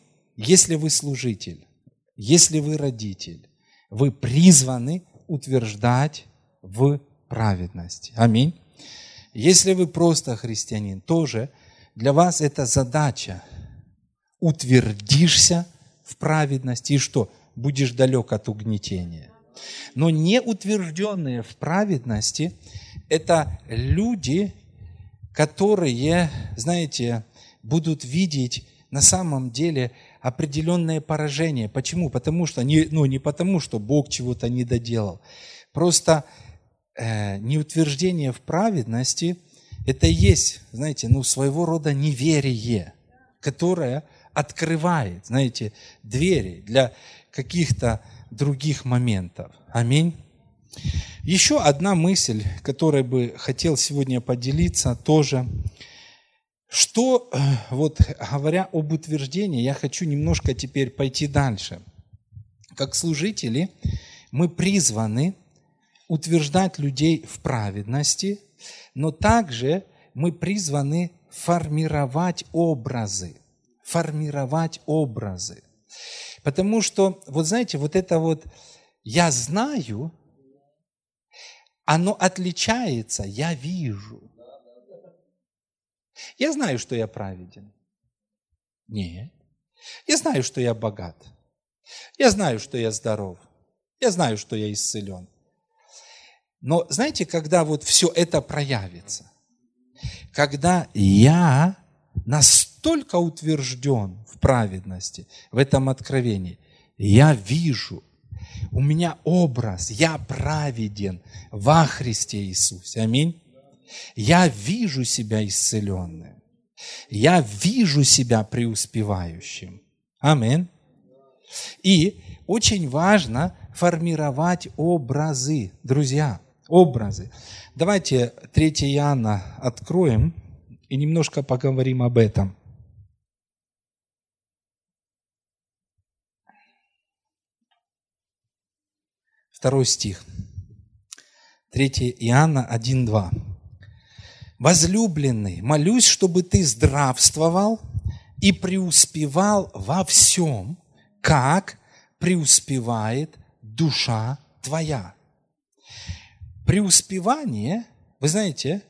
если вы служитель, если вы родитель, вы призваны утверждать в праведности. Аминь. Если вы просто христианин, тоже для вас это задача. Утвердишься в праведности и что? Будешь далек от угнетения. Но не утвержденные в праведности – это люди, которые, знаете, будут видеть на самом деле определенное поражение. Почему? Потому что, не, ну, не потому, что Бог чего-то не доделал. Просто э, неутверждение в праведности – это есть, знаете, ну, своего рода неверие, которое открывает, знаете, двери для каких-то других моментов. Аминь. Еще одна мысль, которой бы хотел сегодня поделиться тоже. Что, э, вот говоря об утверждении, я хочу немножко теперь пойти дальше. Как служители мы призваны утверждать людей в праведности, но также мы призваны формировать образы. Формировать образы. Потому что, вот знаете, вот это вот «я знаю», оно отличается «я вижу». Я знаю, что я праведен. Нет. Я знаю, что я богат. Я знаю, что я здоров. Я знаю, что я исцелен. Но знаете, когда вот все это проявится, когда я настолько утвержден в праведности, в этом откровении, я вижу, у меня образ, я праведен во Христе Иисусе. Аминь. Я вижу себя исцеленным. Я вижу себя преуспевающим. Аминь. И очень важно формировать образы, друзья, образы. Давайте 3 Иоанна откроем и немножко поговорим об этом. Второй стих. 3 Иоанна 1.2. Возлюбленный, молюсь, чтобы ты здравствовал и преуспевал во всем, как преуспевает душа твоя. Преуспевание, вы знаете,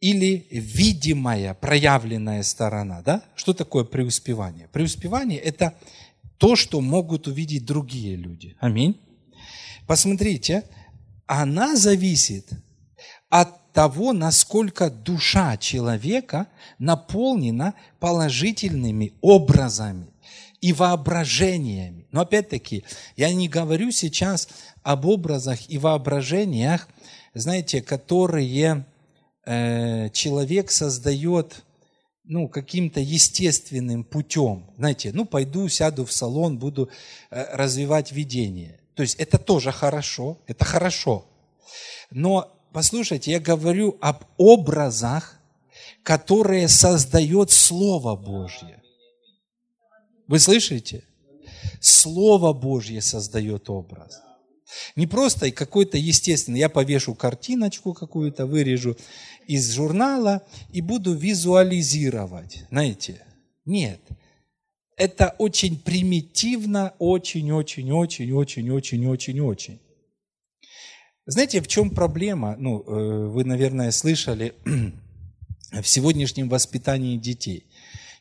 или видимая, проявленная сторона, да? Что такое преуспевание? Преуспевание – это то, что могут увидеть другие люди. Аминь. Посмотрите, она зависит от того, насколько душа человека наполнена положительными образами и воображениями. Но опять-таки, я не говорю сейчас об образах и воображениях, знаете, которые э, человек создает ну, каким-то естественным путем. Знаете, ну, пойду, сяду в салон, буду э, развивать видение. То есть это тоже хорошо, это хорошо. Но послушайте, я говорю об образах, которые создает Слово Божье. Вы слышите? Слово Божье создает образ. Не просто какой-то естественный, я повешу картиночку какую-то, вырежу из журнала и буду визуализировать. Знаете? Нет. Это очень примитивно, очень-очень-очень-очень-очень-очень. Знаете, в чем проблема? Ну, э, вы, наверное, слышали в сегодняшнем воспитании детей.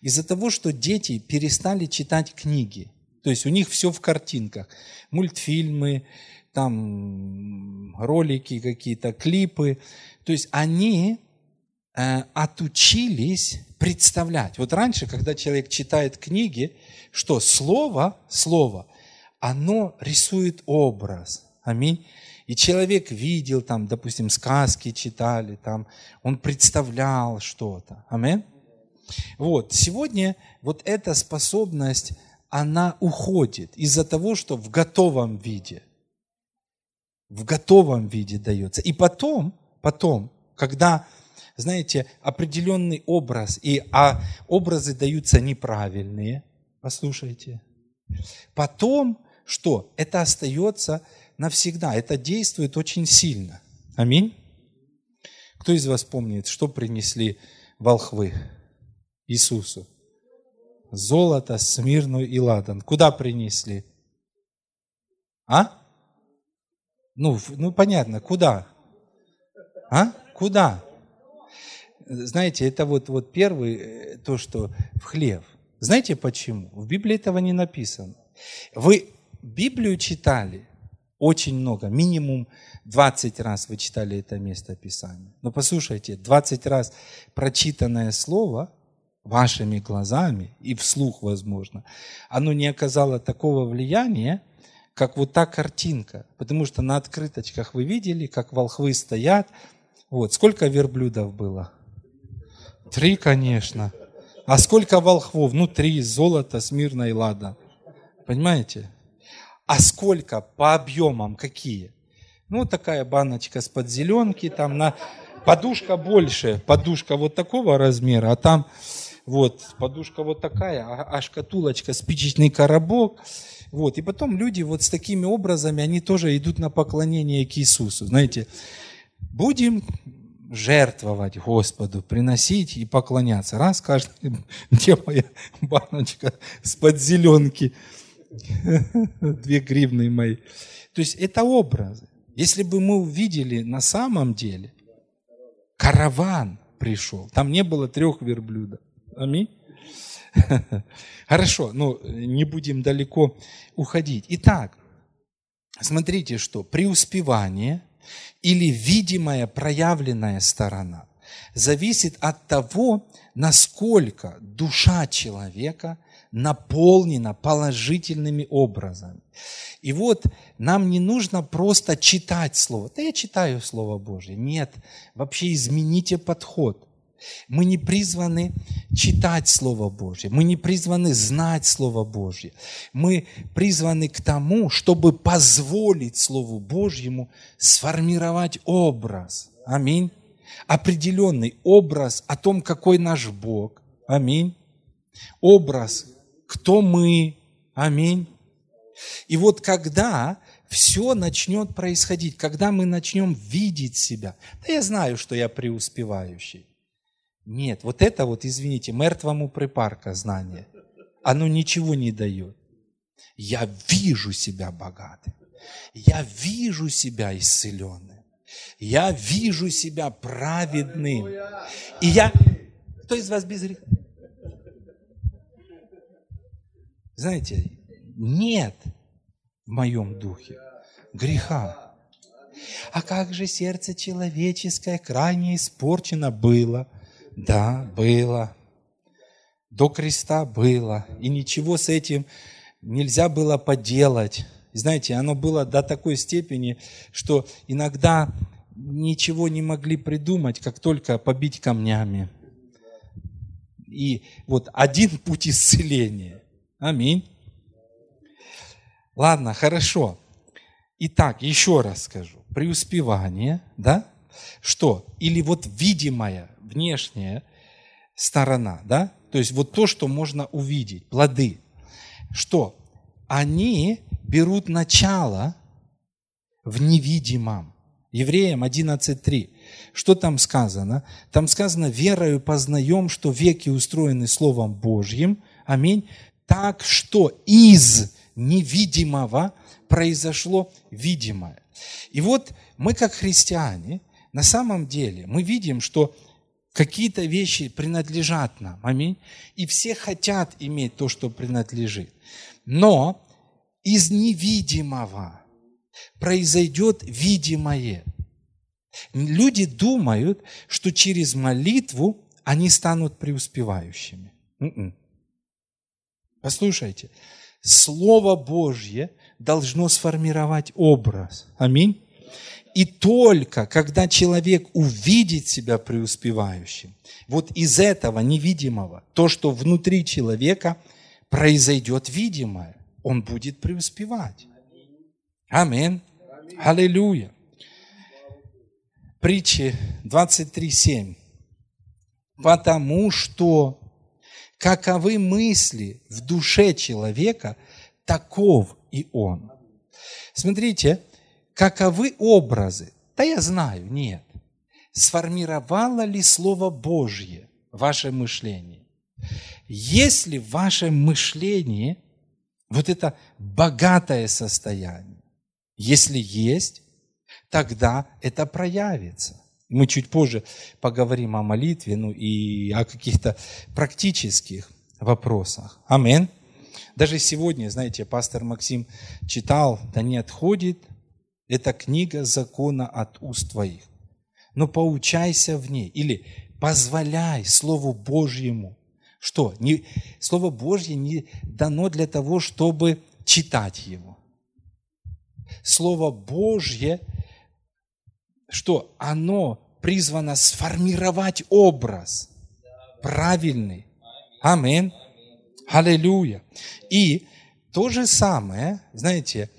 Из-за того, что дети перестали читать книги, то есть у них все в картинках, мультфильмы, там ролики какие-то, клипы, то есть они э, отучились представлять. Вот раньше, когда человек читает книги, что слово, слово, оно рисует образ. Аминь. И человек видел там, допустим, сказки читали, там, он представлял что-то. Амин. Вот, сегодня вот эта способность, она уходит из-за того, что в готовом виде, в готовом виде дается. И потом, потом, когда, знаете, определенный образ, и а образы даются неправильные, послушайте, потом что? Это остается навсегда, это действует очень сильно. Аминь. Кто из вас помнит, что принесли волхвы? Иисусу. Золото, смирну и ладан. Куда принесли? А? Ну, ну понятно, куда? А? Куда? Знаете, это вот, вот первый, э, то, что в хлеб. Знаете почему? В Библии этого не написано. Вы Библию читали очень много, минимум 20 раз вы читали это место Писания. Но послушайте, 20 раз прочитанное слово – вашими глазами и вслух, возможно, оно не оказало такого влияния, как вот та картинка. Потому что на открыточках вы видели, как волхвы стоят. Вот, сколько верблюдов было? Три, конечно. А сколько волхвов? Ну, три, золото, смирно и лада. Понимаете? А сколько по объемам, какие? Ну, такая баночка с подзеленки, там на... Подушка больше, подушка вот такого размера, а там вот, подушка вот такая, а, а шкатулочка, спичечный коробок. Вот, и потом люди вот с такими образами, они тоже идут на поклонение к Иисусу. Знаете, будем жертвовать Господу, приносить и поклоняться. Раз каждый, где моя баночка с подзеленки, две гривны мои. То есть это образы. Если бы мы увидели на самом деле, караван пришел, там не было трех верблюдов, Аминь. Хорошо, ну не будем далеко уходить. Итак, смотрите, что преуспевание или видимая проявленная сторона зависит от того, насколько душа человека наполнена положительными образами. И вот нам не нужно просто читать Слово. Да я читаю Слово Божье. Нет, вообще измените подход. Мы не призваны читать Слово Божье, мы не призваны знать Слово Божье. Мы призваны к тому, чтобы позволить Слову Божьему сформировать образ. Аминь. Определенный образ о том, какой наш Бог. Аминь. Образ, кто мы. Аминь. И вот когда все начнет происходить, когда мы начнем видеть себя, да я знаю, что я преуспевающий. Нет, вот это вот, извините, мертвому припарка знание. Оно ничего не дает. Я вижу себя богатым. Я вижу себя исцеленным. Я вижу себя праведным. И я... Кто из вас без греха? Знаете, нет в моем духе греха. А как же сердце человеческое крайне испорчено было – да, было. До креста было. И ничего с этим нельзя было поделать. Знаете, оно было до такой степени, что иногда ничего не могли придумать, как только побить камнями. И вот один путь исцеления. Аминь. Ладно, хорошо. Итак, еще раз скажу. Преуспевание, да? Что? Или вот видимое, внешняя сторона, да? То есть вот то, что можно увидеть, плоды. Что? Они берут начало в невидимом. Евреям 11.3. Что там сказано? Там сказано, верою познаем, что веки устроены Словом Божьим. Аминь. Так что из невидимого произошло видимое. И вот мы, как христиане, на самом деле мы видим, что Какие-то вещи принадлежат нам. Аминь. И все хотят иметь то, что принадлежит. Но из невидимого произойдет видимое. Люди думают, что через молитву они станут преуспевающими. М-м. Послушайте, Слово Божье должно сформировать образ. Аминь. И только когда человек увидит себя преуспевающим, вот из этого невидимого, то, что внутри человека, произойдет видимое, он будет преуспевать. Аминь. Аллилуйя. Притчи 23.7. Потому что каковы мысли в душе человека, таков и он. Смотрите, каковы образы? Да я знаю, нет. Сформировало ли Слово Божье ваше мышление? Если в вашем мышлении вот это богатое состояние, если есть, тогда это проявится. Мы чуть позже поговорим о молитве, ну и о каких-то практических вопросах. Аминь. Даже сегодня, знаете, пастор Максим читал, да не отходит эта книга закона от уст твоих, но поучайся в ней или позволяй Слову Божьему. Что? Не, Слово Божье не дано для того, чтобы читать его. Слово Божье что оно призвано сформировать образ правильный. Аминь. Аллилуйя. И то же самое, знаете,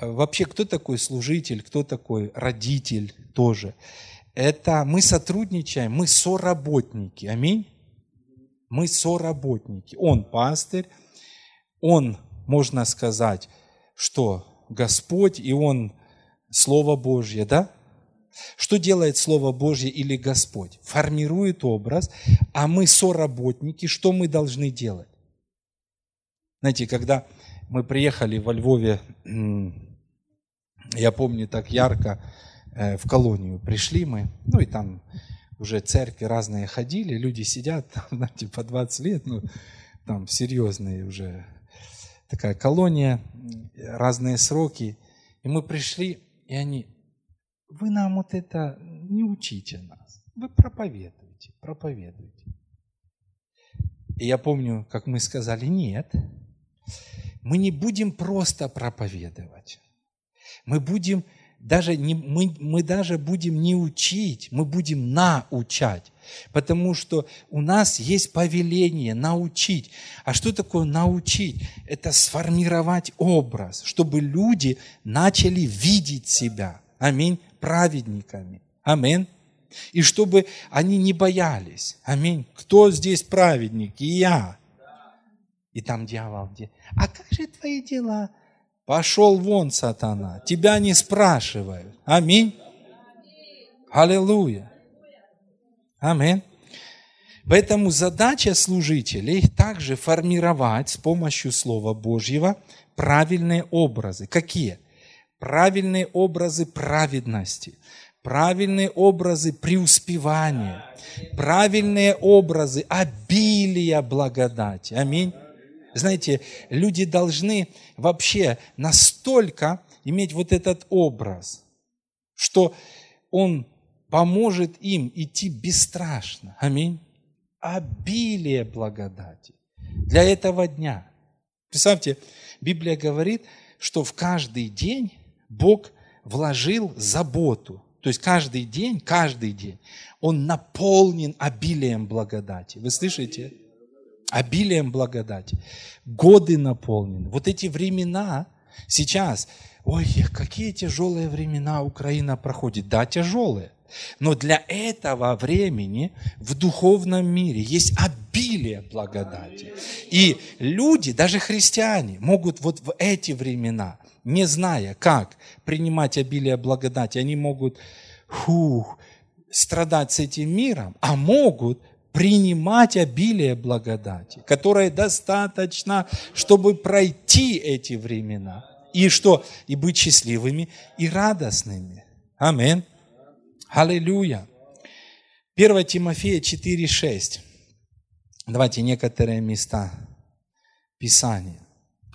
вообще кто такой служитель, кто такой родитель тоже. Это мы сотрудничаем, мы соработники. Аминь. Мы соработники. Он пастырь, он, можно сказать, что Господь, и он Слово Божье, да? Что делает Слово Божье или Господь? Формирует образ, а мы соработники, что мы должны делать? Знаете, когда мы приехали во Львове, я помню так ярко, э, в колонию пришли мы, ну и там уже церкви разные ходили, люди сидят, знаете, по 20 лет, ну, там серьезные уже такая колония, разные сроки. И мы пришли, и они, вы нам вот это не учите нас. Вы проповедуете, проповедуете. И я помню, как мы сказали, нет, мы не будем просто проповедовать. Мы будем даже не, мы, мы даже будем не учить, мы будем научать. Потому что у нас есть повеление научить. А что такое научить? Это сформировать образ, чтобы люди начали видеть себя. Аминь праведниками. Аминь. И чтобы они не боялись. Аминь. Кто здесь праведник? И я. И там дьявол где? А как же твои дела? Пошел вон, сатана. Тебя не спрашивают. Аминь. Аллилуйя. Аминь. Поэтому задача служителей также формировать с помощью Слова Божьего правильные образы. Какие? Правильные образы праведности, правильные образы преуспевания, правильные образы обилия благодати. Аминь. Знаете, люди должны вообще настолько иметь вот этот образ, что он поможет им идти бесстрашно. Аминь. Обилие благодати для этого дня. Представьте, Библия говорит, что в каждый день Бог вложил заботу. То есть каждый день, каждый день он наполнен обилием благодати. Вы слышите? Обилием благодати. Годы наполнены. Вот эти времена сейчас, ой, какие тяжелые времена Украина проходит. Да, тяжелые. Но для этого времени в духовном мире есть обилие благодати. И люди, даже христиане, могут вот в эти времена не зная, как принимать обилие благодати, они могут фух, страдать с этим миром, а могут принимать обилие благодати, которое достаточно, чтобы пройти эти времена. И что? И быть счастливыми и радостными. Аминь. Аллилуйя. 1 Тимофея 4,6. Давайте некоторые места Писания.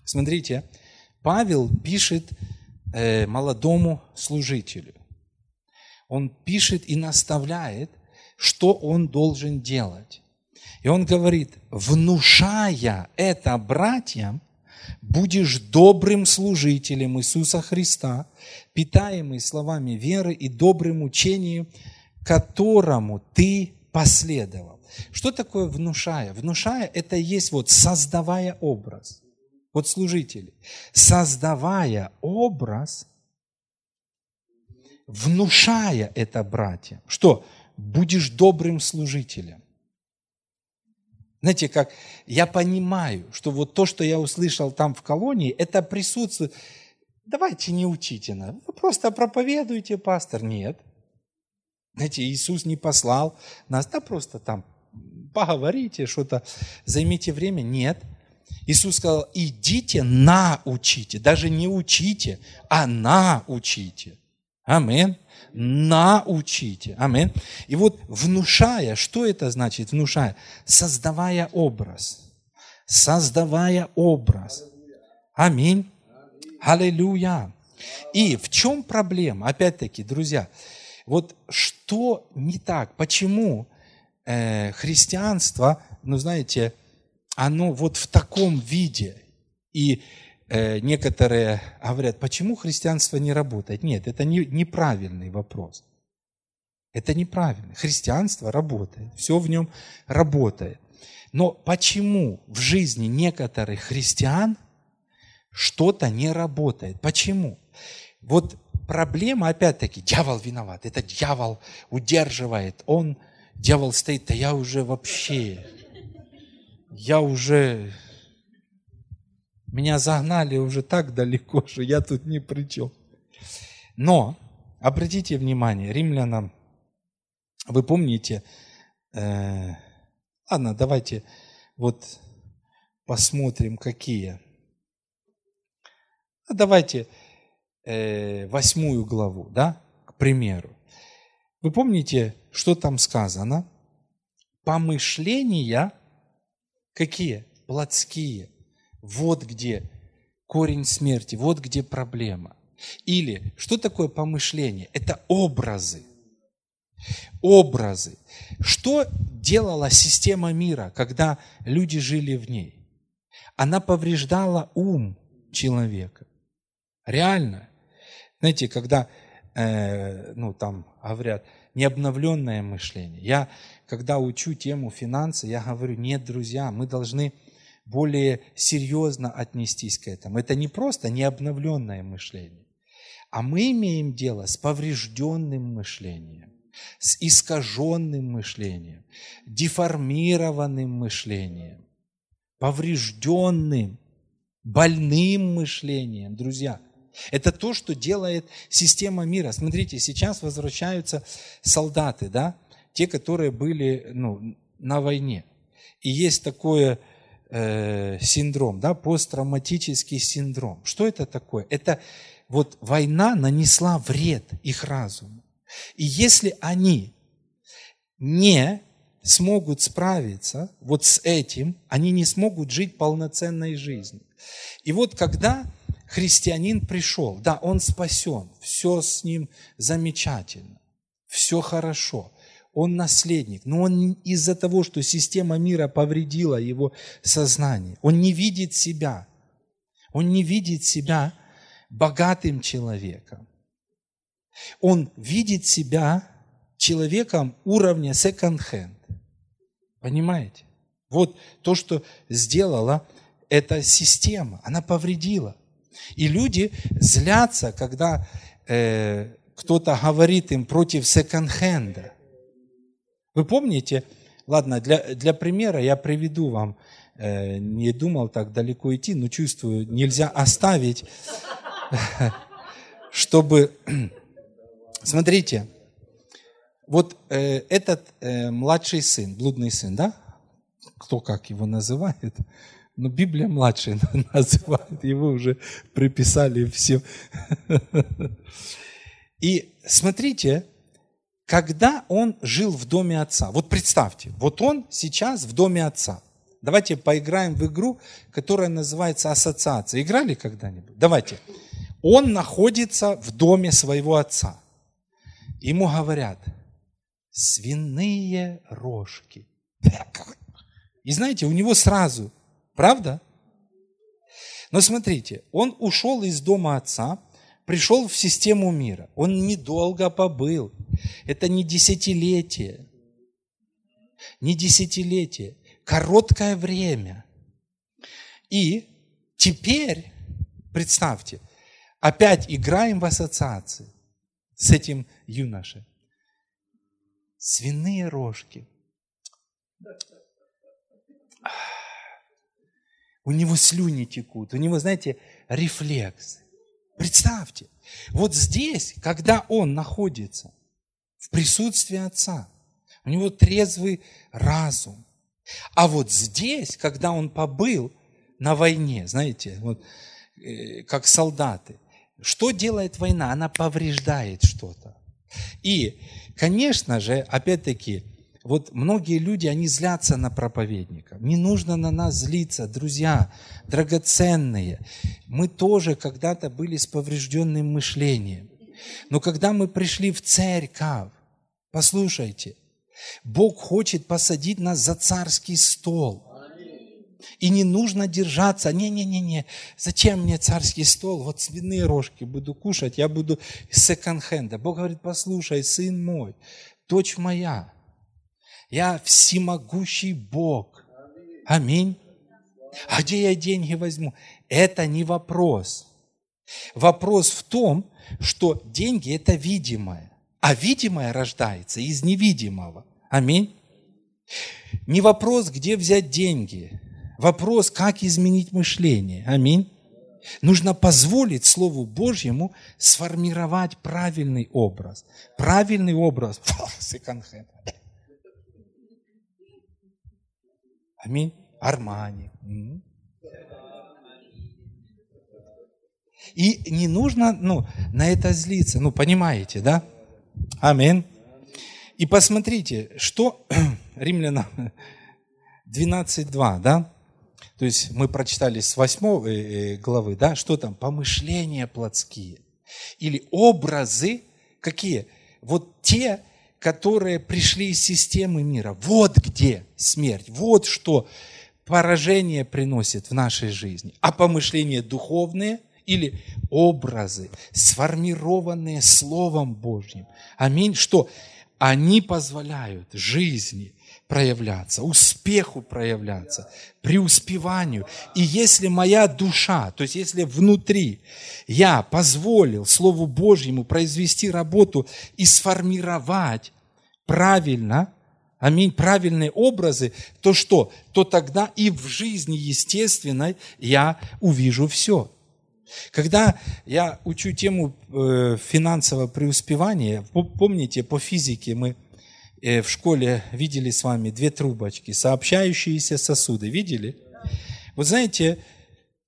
Смотрите, Павел пишет э, молодому служителю. Он пишет и наставляет, что он должен делать. И он говорит, внушая это братьям, будешь добрым служителем Иисуса Христа, питаемый словами веры и добрым учением, которому ты последовал. Что такое внушая? Внушая – это есть вот создавая образ. Вот служители. Создавая образ, внушая это братьям. Что? Будешь добрым служителем. Знаете, как я понимаю, что вот то, что я услышал там в колонии, это присутствует. Давайте не учите нас. Вы просто проповедуйте, пастор. Нет. Знаете, Иисус не послал нас, да просто там поговорите, что-то, займите время. Нет. Иисус сказал, идите, научите. Даже не учите, а научите. Амин. Научите. Амин. И вот внушая, что это значит внушая? Создавая образ. Создавая образ. Аминь. Аллилуйя. И в чем проблема? Опять-таки, друзья, вот что не так? Почему э, христианство, ну знаете, оно вот в таком виде? И э, некоторые говорят, почему христианство не работает? Нет, это не, неправильный вопрос. Это неправильно. Христианство работает, все в нем работает. Но почему в жизни некоторых христиан что-то не работает? Почему? Вот проблема, опять-таки, дьявол виноват. Это дьявол удерживает. Он, дьявол стоит, да я уже вообще, я уже меня загнали уже так далеко, что я тут ни при чем. Но, обратите внимание, римлянам, вы помните, э, ладно, давайте вот посмотрим, какие. А давайте э, восьмую главу, да, к примеру. Вы помните, что там сказано? Помышления какие? Плотские – вот где корень смерти, вот где проблема. Или что такое помышление? Это образы. Образы. Что делала система мира, когда люди жили в ней? Она повреждала ум человека. Реально. Знаете, когда, э, ну, там говорят, необновленное мышление. Я, когда учу тему финансы, я говорю, нет, друзья, мы должны более серьезно отнестись к этому. Это не просто необновленное мышление, а мы имеем дело с поврежденным мышлением, с искаженным мышлением, деформированным мышлением, поврежденным, больным мышлением, друзья. Это то, что делает система мира. Смотрите, сейчас возвращаются солдаты, да, те, которые были ну, на войне. И есть такое э, синдром, да, посттравматический синдром. Что это такое? Это вот война нанесла вред их разуму. И если они не смогут справиться вот с этим, они не смогут жить полноценной жизнью. И вот когда христианин пришел, да, он спасен, все с ним замечательно, все хорошо, он наследник, но он из-за того, что система мира повредила его сознание, он не видит себя, он не видит себя богатым человеком. Он видит себя человеком уровня second-hand. Понимаете? Вот то, что сделала эта система, она повредила. И люди злятся, когда э, кто-то говорит им против секонд-хенда. Вы помните, ладно, для, для примера я приведу вам, э, не думал так далеко идти, но чувствую, нельзя оставить, чтобы... Смотрите, вот э, этот э, младший сын, блудный сын, да? Кто как его называет? Но Библия младший называет, его уже приписали все. И смотрите, когда он жил в доме отца. Вот представьте, вот он сейчас в доме отца. Давайте поиграем в игру, которая называется ассоциация. Играли когда-нибудь? Давайте. Он находится в доме своего отца. Ему говорят, свиные рожки. И знаете, у него сразу, правда? Но смотрите, он ушел из дома отца, пришел в систему мира. Он недолго побыл. Это не десятилетие. Не десятилетие. Короткое время. И теперь, представьте, опять играем в ассоциации с этим юношей. Свиные рожки. У него слюни текут, у него, знаете, рефлекс. Представьте, вот здесь, когда он находится в присутствии Отца, у него трезвый разум. А вот здесь, когда он побыл на войне, знаете, вот, э, как солдаты, что делает война? Она повреждает что-то. И, конечно же, опять-таки, вот многие люди, они злятся на проповедника. Не нужно на нас злиться, друзья, драгоценные. Мы тоже когда-то были с поврежденным мышлением. Но когда мы пришли в церковь, послушайте, Бог хочет посадить нас за царский стол. И не нужно держаться, не-не-не-не, зачем мне царский стол, вот свиные рожки буду кушать, я буду из секонд-хенда. Бог говорит, послушай, сын мой, дочь моя, я всемогущий Бог. Аминь. А где я деньги возьму? Это не вопрос. Вопрос в том, что деньги – это видимое, а видимое рождается из невидимого. Аминь. Не вопрос, где взять деньги. Вопрос, как изменить мышление. Аминь. Нужно позволить Слову Божьему сформировать правильный образ. Правильный образ. Секонд-хенд. Аминь. Армани. И не нужно ну, на это злиться. Ну, понимаете, да? Аминь. И посмотрите, что Римлянам 12.2, да? То есть мы прочитали с 8 э, э, главы, да? Что там? Помышления плотские. Или образы какие? Вот те, которые пришли из системы мира. Вот где смерть, вот что поражение приносит в нашей жизни. А помышления духовные или образы, сформированные Словом Божьим. Аминь. Что? Они позволяют жизни проявляться, успеху проявляться, преуспеванию. И если моя душа, то есть если внутри я позволил Слову Божьему произвести работу и сформировать правильно, аминь, правильные образы, то что? То тогда и в жизни естественной я увижу все. Когда я учу тему э, финансового преуспевания, помните, по физике мы в школе видели с вами две трубочки, сообщающиеся сосуды. Видели? Вот знаете,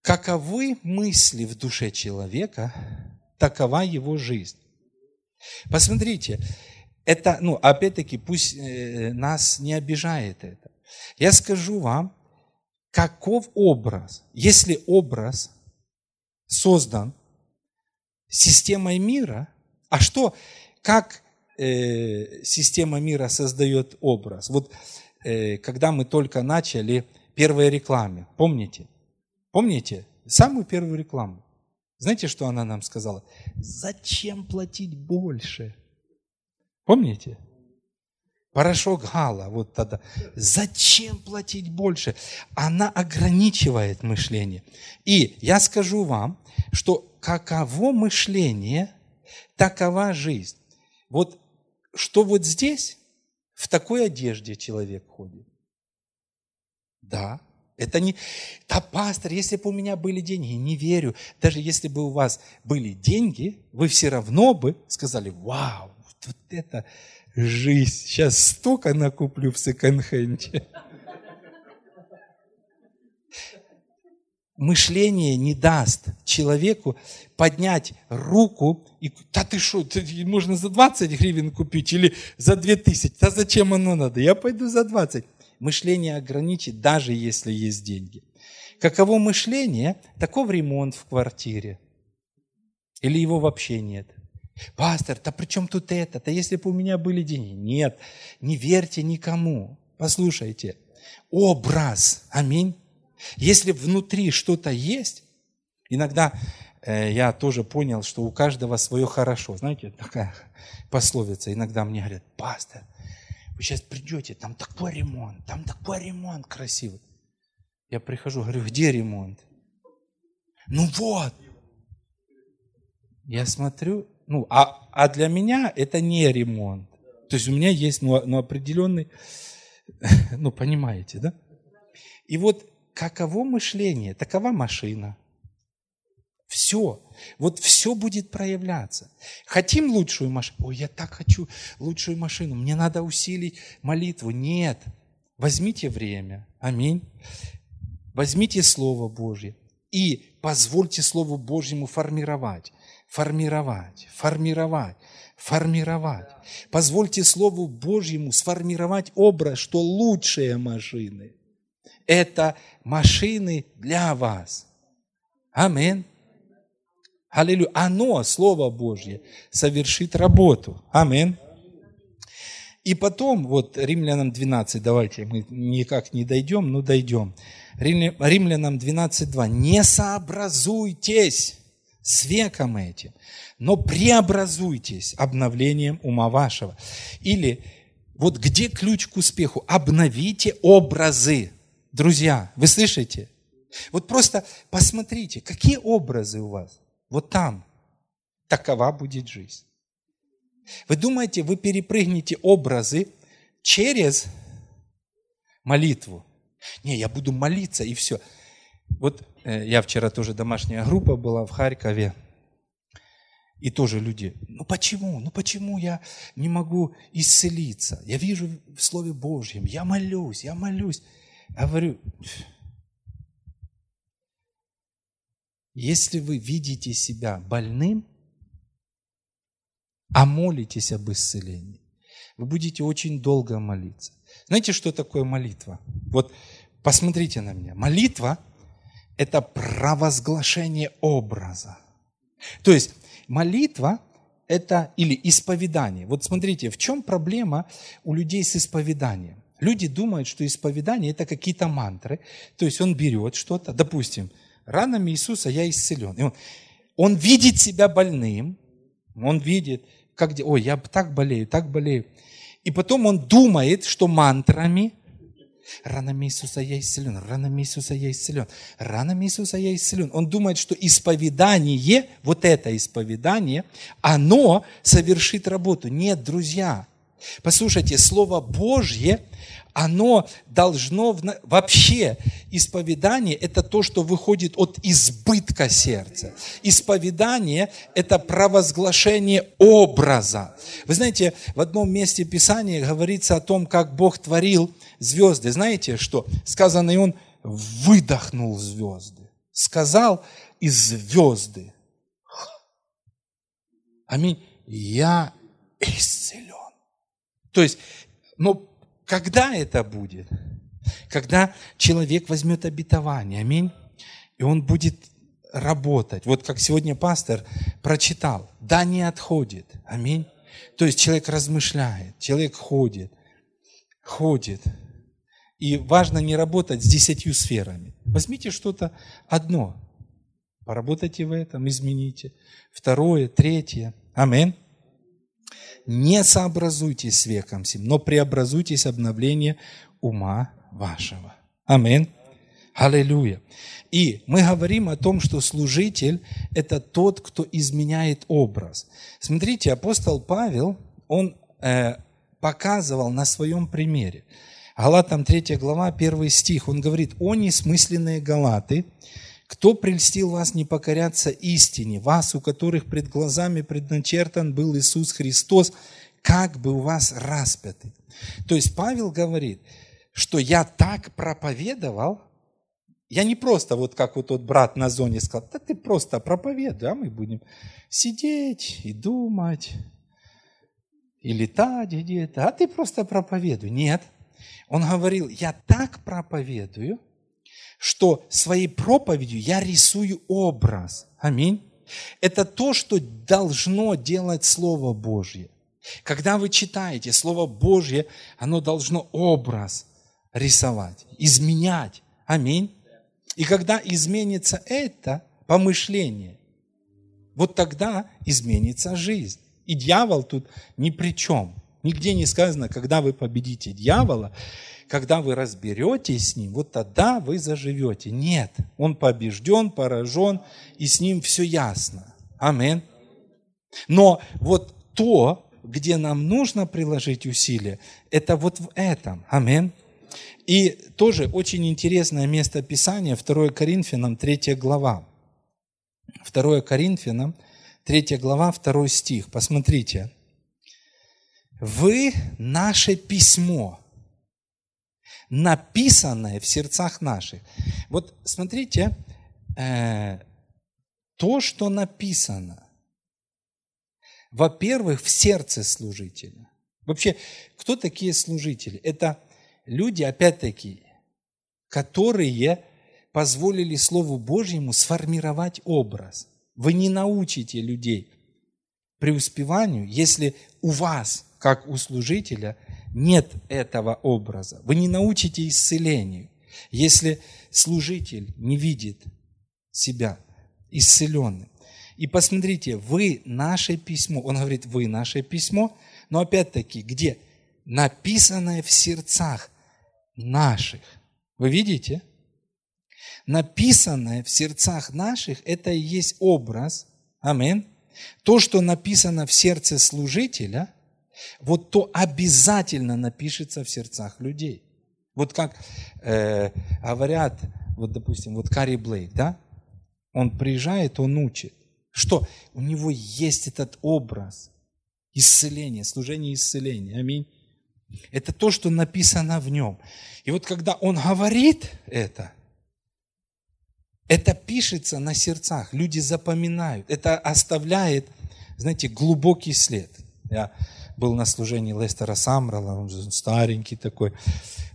каковы мысли в душе человека, такова его жизнь. Посмотрите, это, ну, опять-таки, пусть э, нас не обижает это. Я скажу вам, каков образ, если образ создан системой мира, а что, как э, система мира создает образ. Вот э, когда мы только начали первые рекламы, помните? Помните? Самую первую рекламу. Знаете, что она нам сказала? Зачем платить больше? Помните? Порошок Гала, вот тогда. Зачем платить больше? Она ограничивает мышление. И я скажу вам, что каково мышление, такова жизнь. Вот что вот здесь, в такой одежде человек ходит. Да, это не... Да, пастор, если бы у меня были деньги, не верю. Даже если бы у вас были деньги, вы все равно бы сказали, вау, вот это жизнь, сейчас столько накуплю в секонд-хенде. Мышление не даст человеку поднять руку и, да ты что, можно за 20 гривен купить или за 2000, да зачем оно надо, я пойду за 20. Мышление ограничит, даже если есть деньги. Каково мышление, таков ремонт в квартире. Или его вообще нет. Пастор, да при чем тут это? Да если бы у меня были деньги. Нет, не верьте никому. Послушайте, образ, аминь, если внутри что-то есть, Иногда э, я тоже понял, что у каждого свое хорошо. Знаете, такая пословица. Иногда мне говорят, пастор, вы сейчас придете, там такой ремонт, там такой ремонт красивый. Я прихожу, говорю, где ремонт? Ну вот. Я смотрю, ну, а, а для меня это не ремонт. То есть у меня есть ну, ну, определенный, ну, понимаете, да? И вот каково мышление, такова машина. Все. Вот все будет проявляться. Хотим лучшую машину? Ой, я так хочу лучшую машину. Мне надо усилить молитву. Нет. Возьмите время. Аминь. Возьмите Слово Божье и позвольте Слову Божьему формировать, формировать, формировать, формировать. Позвольте Слову Божьему сформировать образ, что лучшие машины – это машины для вас. Аминь. Аллилуйя. Оно, Слово Божье, совершит работу. Аминь. И потом, вот Римлянам 12, давайте, мы никак не дойдем, но дойдем. Римлянам 12.2. Не сообразуйтесь с веком этим, но преобразуйтесь обновлением ума вашего. Или вот где ключ к успеху? Обновите образы. Друзья, вы слышите? Вот просто посмотрите, какие образы у вас. Вот там. Такова будет жизнь. Вы думаете, вы перепрыгнете образы через молитву? Не, я буду молиться и все. Вот э, я вчера тоже домашняя группа была в Харькове. И тоже люди, ну почему, ну почему я не могу исцелиться? Я вижу в Слове Божьем, я молюсь, я молюсь. Я говорю, Если вы видите себя больным, а молитесь об исцелении, вы будете очень долго молиться. Знаете, что такое молитва? Вот посмотрите на меня. Молитва – это провозглашение образа. То есть молитва – это или исповедание. Вот смотрите, в чем проблема у людей с исповеданием? Люди думают, что исповедание – это какие-то мантры. То есть он берет что-то, допустим – ранами Иисуса я исцелен. И он, он видит себя больным, он видит, как, ой, я так болею, так болею. И потом он думает, что мантрами Ранами Иисуса я исцелен, ранами Иисуса я исцелен, ранами Иисуса я исцелен. Он думает, что исповедание, вот это исповедание, оно совершит работу. Нет, друзья, послушайте, Слово Божье, оно должно вообще исповедание это то, что выходит от избытка сердца. Исповедание это провозглашение образа. Вы знаете, в одном месте Писания говорится о том, как Бог творил звезды. Знаете, что сказано, и Он выдохнул звезды. Сказал из звезды. Аминь. Я исцелен. То есть, ну, когда это будет? Когда человек возьмет обетование, аминь, и он будет работать. Вот как сегодня пастор прочитал, да не отходит, аминь. То есть человек размышляет, человек ходит, ходит. И важно не работать с десятью сферами. Возьмите что-то одно, поработайте в этом, измените. Второе, третье. Аминь не сообразуйтесь с веком сим, но преобразуйтесь обновление ума вашего. Аминь. Аллилуйя. И мы говорим о том, что служитель – это тот, кто изменяет образ. Смотрите, апостол Павел, он э, показывал на своем примере. Галатам 3 глава, 1 стих, он говорит, «О несмысленные галаты, кто прельстил вас не покоряться истине, вас, у которых пред глазами предначертан был Иисус Христос, как бы у вас распятый? То есть Павел говорит, что я так проповедовал, я не просто вот как вот тот брат на зоне сказал, да ты просто проповедуй, а мы будем сидеть и думать, и летать где-то, а ты просто проповедуй. Нет, он говорил, я так проповедую, что своей проповедью я рисую образ. Аминь. Это то, что должно делать Слово Божье. Когда вы читаете Слово Божье, оно должно образ рисовать, изменять. Аминь. И когда изменится это, помышления. Вот тогда изменится жизнь. И дьявол тут ни при чем. Нигде не сказано, когда вы победите дьявола, когда вы разберетесь с ним, вот тогда вы заживете. Нет, он побежден, поражен, и с ним все ясно. Амин. Но вот то, где нам нужно приложить усилия, это вот в этом. Амин. И тоже очень интересное место Писания, 2 Коринфянам, 3 глава. 2 Коринфянам, 3 глава, 2 стих. Посмотрите. «Вы наше письмо, написанное в сердцах наших». Вот смотрите, э, то, что написано, во-первых, в сердце служителя. Вообще, кто такие служители? Это люди, опять-таки, которые позволили Слову Божьему сформировать образ. Вы не научите людей преуспеванию, если у вас, как у служителя, нет этого образа. Вы не научите исцелению, если служитель не видит себя исцеленным. И посмотрите, вы наше письмо, он говорит, вы наше письмо, но опять-таки, где? Написанное в сердцах наших. Вы видите? Написанное в сердцах наших, это и есть образ. Амин. То, что написано в сердце служителя, вот то обязательно напишется в сердцах людей. Вот как э, говорят, вот допустим, вот Карри Блейк, да, он приезжает, он учит. Что? У него есть этот образ исцеления, служения исцеления. Аминь. Это то, что написано в нем. И вот когда он говорит это, это пишется на сердцах, люди запоминают, это оставляет, знаете, глубокий след. Я был на служении Лестера Самрала, он же старенький такой,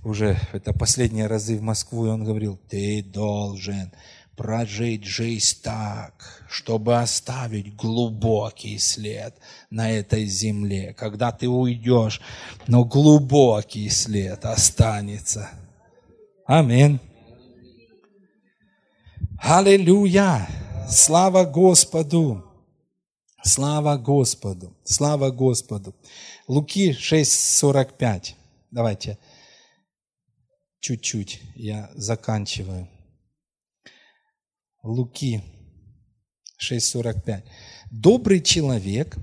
уже это последние разы в Москву, и он говорил, ты должен прожить жизнь так, чтобы оставить глубокий след на этой земле. Когда ты уйдешь, но глубокий след останется. Аминь. Аллилуйя! Слава Господу! Слава Господу! Слава Господу! Луки 6.45. Давайте чуть-чуть я заканчиваю. Луки 6.45. Добрый человек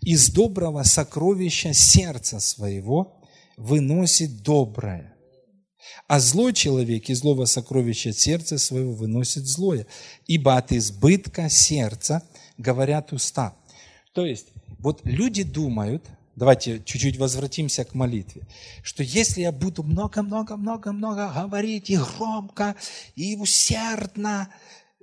из доброго сокровища сердца своего выносит доброе, а злой человек из злого сокровища сердца своего выносит злое, ибо от избытка сердца говорят уста. То есть, вот люди думают, давайте чуть-чуть возвратимся к молитве, что если я буду много-много-много-много говорить и громко, и усердно,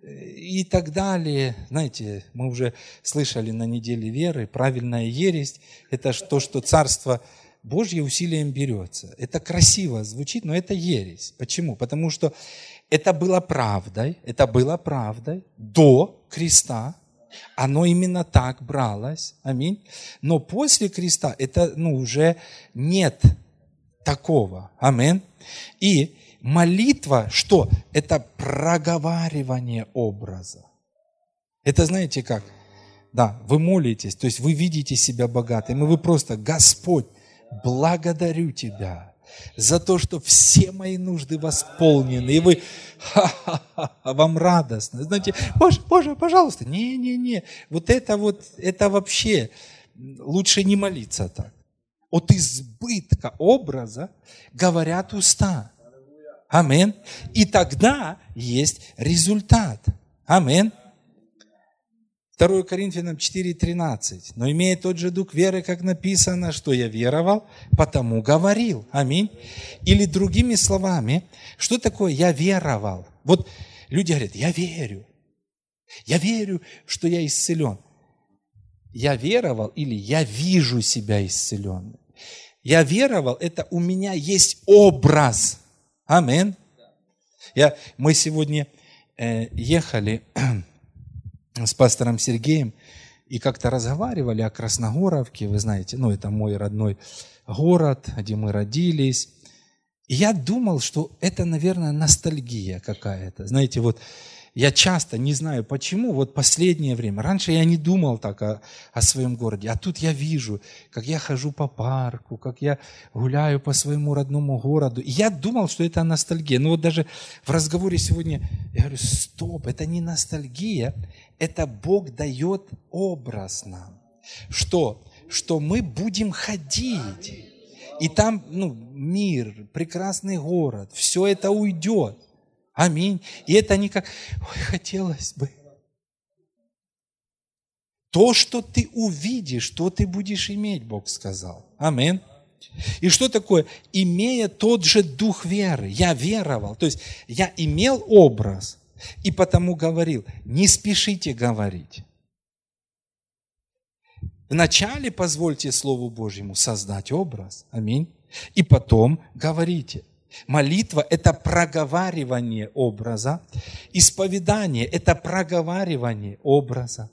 и так далее. Знаете, мы уже слышали на неделе веры, правильная ересь – это то, что Царство Божье усилием берется. Это красиво звучит, но это ересь. Почему? Потому что это было правдой, это было правдой до креста, оно именно так бралось, аминь. Но после креста это ну, уже нет такого, аминь. И молитва, что? Это проговаривание образа. Это знаете как? Да, вы молитесь, то есть вы видите себя богатым, и вы просто, Господь, благодарю Тебя за то, что все мои нужды восполнены, и вы, ха-ха-ха, вам радостно. Знаете, Боже, Боже, пожалуйста, не-не-не, вот это вот, это вообще, лучше не молиться так. От избытка образа говорят уста. Амин. И тогда есть результат. Амин. 2 Коринфянам 4.13. Но имея тот же дух веры, как написано, что я веровал, потому говорил. Аминь. Или другими словами, что такое я веровал? Вот люди говорят, я верю. Я верю, что я исцелен. Я веровал или я вижу себя исцеленным. Я веровал, это у меня есть образ Амин. Я, мы сегодня э, ехали с пастором Сергеем и как-то разговаривали о Красногоровке, вы знаете, ну это мой родной город, где мы родились. И я думал, что это, наверное, ностальгия какая-то. Знаете, вот я часто не знаю почему, вот последнее время, раньше я не думал так о, о своем городе, а тут я вижу, как я хожу по парку, как я гуляю по своему родному городу. И я думал, что это ностальгия. Но вот даже в разговоре сегодня я говорю, стоп, это не ностальгия, это Бог дает образ нам. Что? Что мы будем ходить. И там ну, мир, прекрасный город, все это уйдет. Аминь. И это не как, ой, хотелось бы. То, что ты увидишь, то ты будешь иметь, Бог сказал. Аминь. И что такое? Имея тот же дух веры. Я веровал. То есть я имел образ и потому говорил. Не спешите говорить. Вначале позвольте Слову Божьему создать образ. Аминь. И потом говорите. Молитва – это проговаривание образа. Исповедание – это проговаривание образа.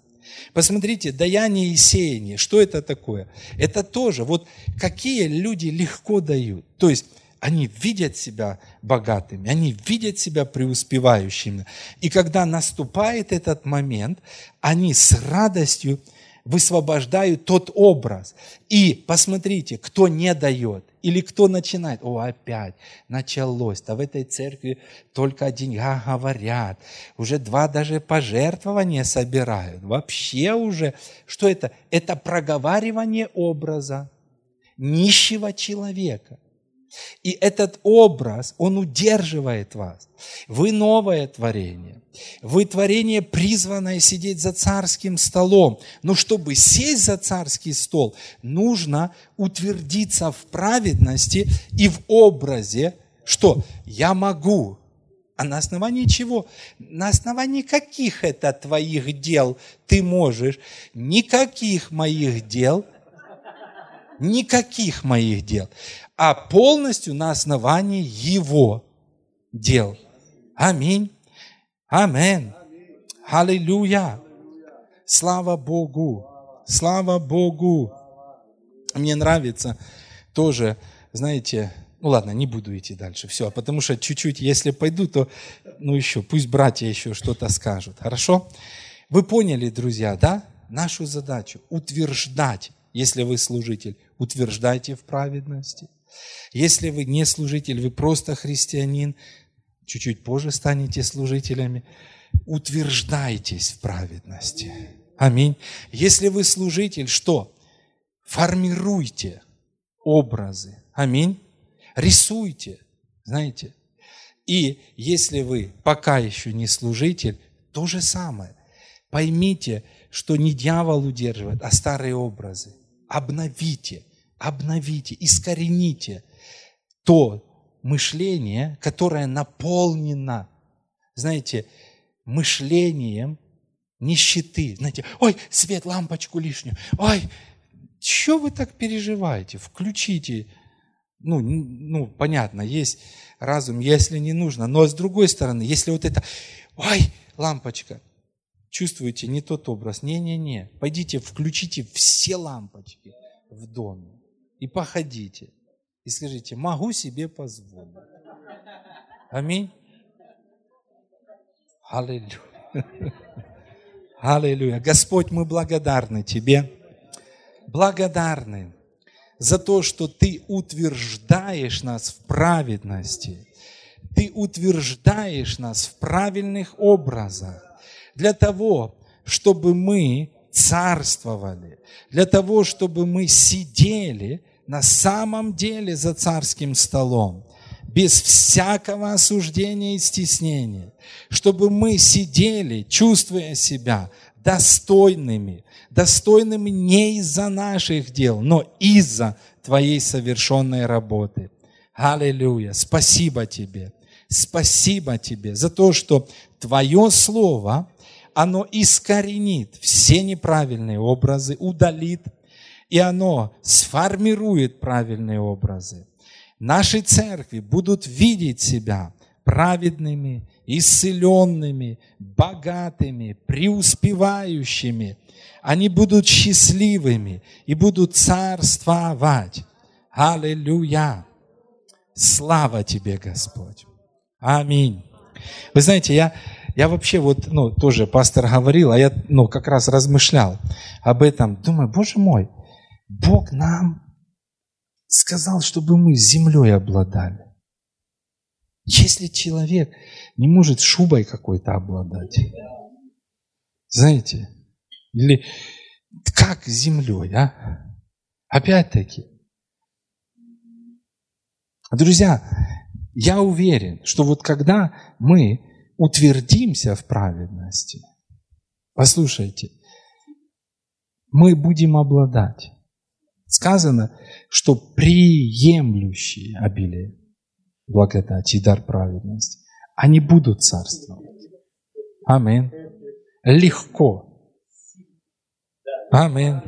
Посмотрите, даяние и сеяние, что это такое? Это тоже, вот какие люди легко дают. То есть, они видят себя богатыми, они видят себя преуспевающими. И когда наступает этот момент, они с радостью высвобождают тот образ. И посмотрите, кто не дает или кто начинает. О, опять началось. Да в этой церкви только о деньгах говорят. Уже два даже пожертвования собирают. Вообще уже, что это? Это проговаривание образа нищего человека – и этот образ, он удерживает вас. Вы новое творение. Вы творение, призванное сидеть за царским столом. Но чтобы сесть за царский стол, нужно утвердиться в праведности и в образе, что я могу. А на основании чего? На основании каких это твоих дел ты можешь? Никаких моих дел – никаких моих дел а полностью на основании Его дел. Аминь. Амин. Аллилуйя. Слава Богу. Слава Богу. Мне нравится тоже, знаете, ну ладно, не буду идти дальше, все, потому что чуть-чуть, если пойду, то, ну еще, пусть братья еще что-то скажут, хорошо? Вы поняли, друзья, да? Нашу задачу утверждать, если вы служитель, утверждайте в праведности, если вы не служитель, вы просто христианин, чуть-чуть позже станете служителями, утверждайтесь в праведности. Аминь. Если вы служитель, что? Формируйте образы. Аминь. Рисуйте, знаете. И если вы пока еще не служитель, то же самое. Поймите, что не дьявол удерживает, а старые образы. Обновите обновите, искорените то мышление, которое наполнено, знаете, мышлением нищеты. Знаете, ой, свет, лампочку лишнюю, ой, что вы так переживаете? Включите. Ну, ну, понятно, есть разум, если не нужно. Но с другой стороны, если вот это, ой, лампочка, чувствуете не тот образ. Не-не-не, пойдите, включите все лампочки в доме и походите. И скажите, могу себе позволить. Аминь. Аллилуйя. Аллилуйя. Господь, мы благодарны Тебе. Благодарны за то, что Ты утверждаешь нас в праведности. Ты утверждаешь нас в правильных образах для того, чтобы мы царствовали, для того, чтобы мы сидели на самом деле за царским столом, без всякого осуждения и стеснения, чтобы мы сидели, чувствуя себя достойными, достойными не из-за наших дел, но из-за Твоей совершенной работы. Аллилуйя! Спасибо Тебе! Спасибо Тебе за то, что Твое Слово, оно искоренит все неправильные образы, удалит и оно сформирует правильные образы. Наши церкви будут видеть себя праведными, исцеленными, богатыми, преуспевающими. Они будут счастливыми и будут царствовать. Аллилуйя! Слава тебе, Господь! Аминь. Вы знаете, я, Я вообще вот, ну, тоже пастор говорил, а я, ну, как раз размышлял об этом. Думаю, Боже мой, Бог нам сказал, чтобы мы землей обладали. Если человек не может шубой какой-то обладать, знаете, или как землей, а? Опять-таки. Друзья, я уверен, что вот когда мы утвердимся в праведности, послушайте, мы будем обладать. Сказано, что приемлющие обилие благодати и дар праведности, они будут царствовать. Аминь. Легко. Аминь.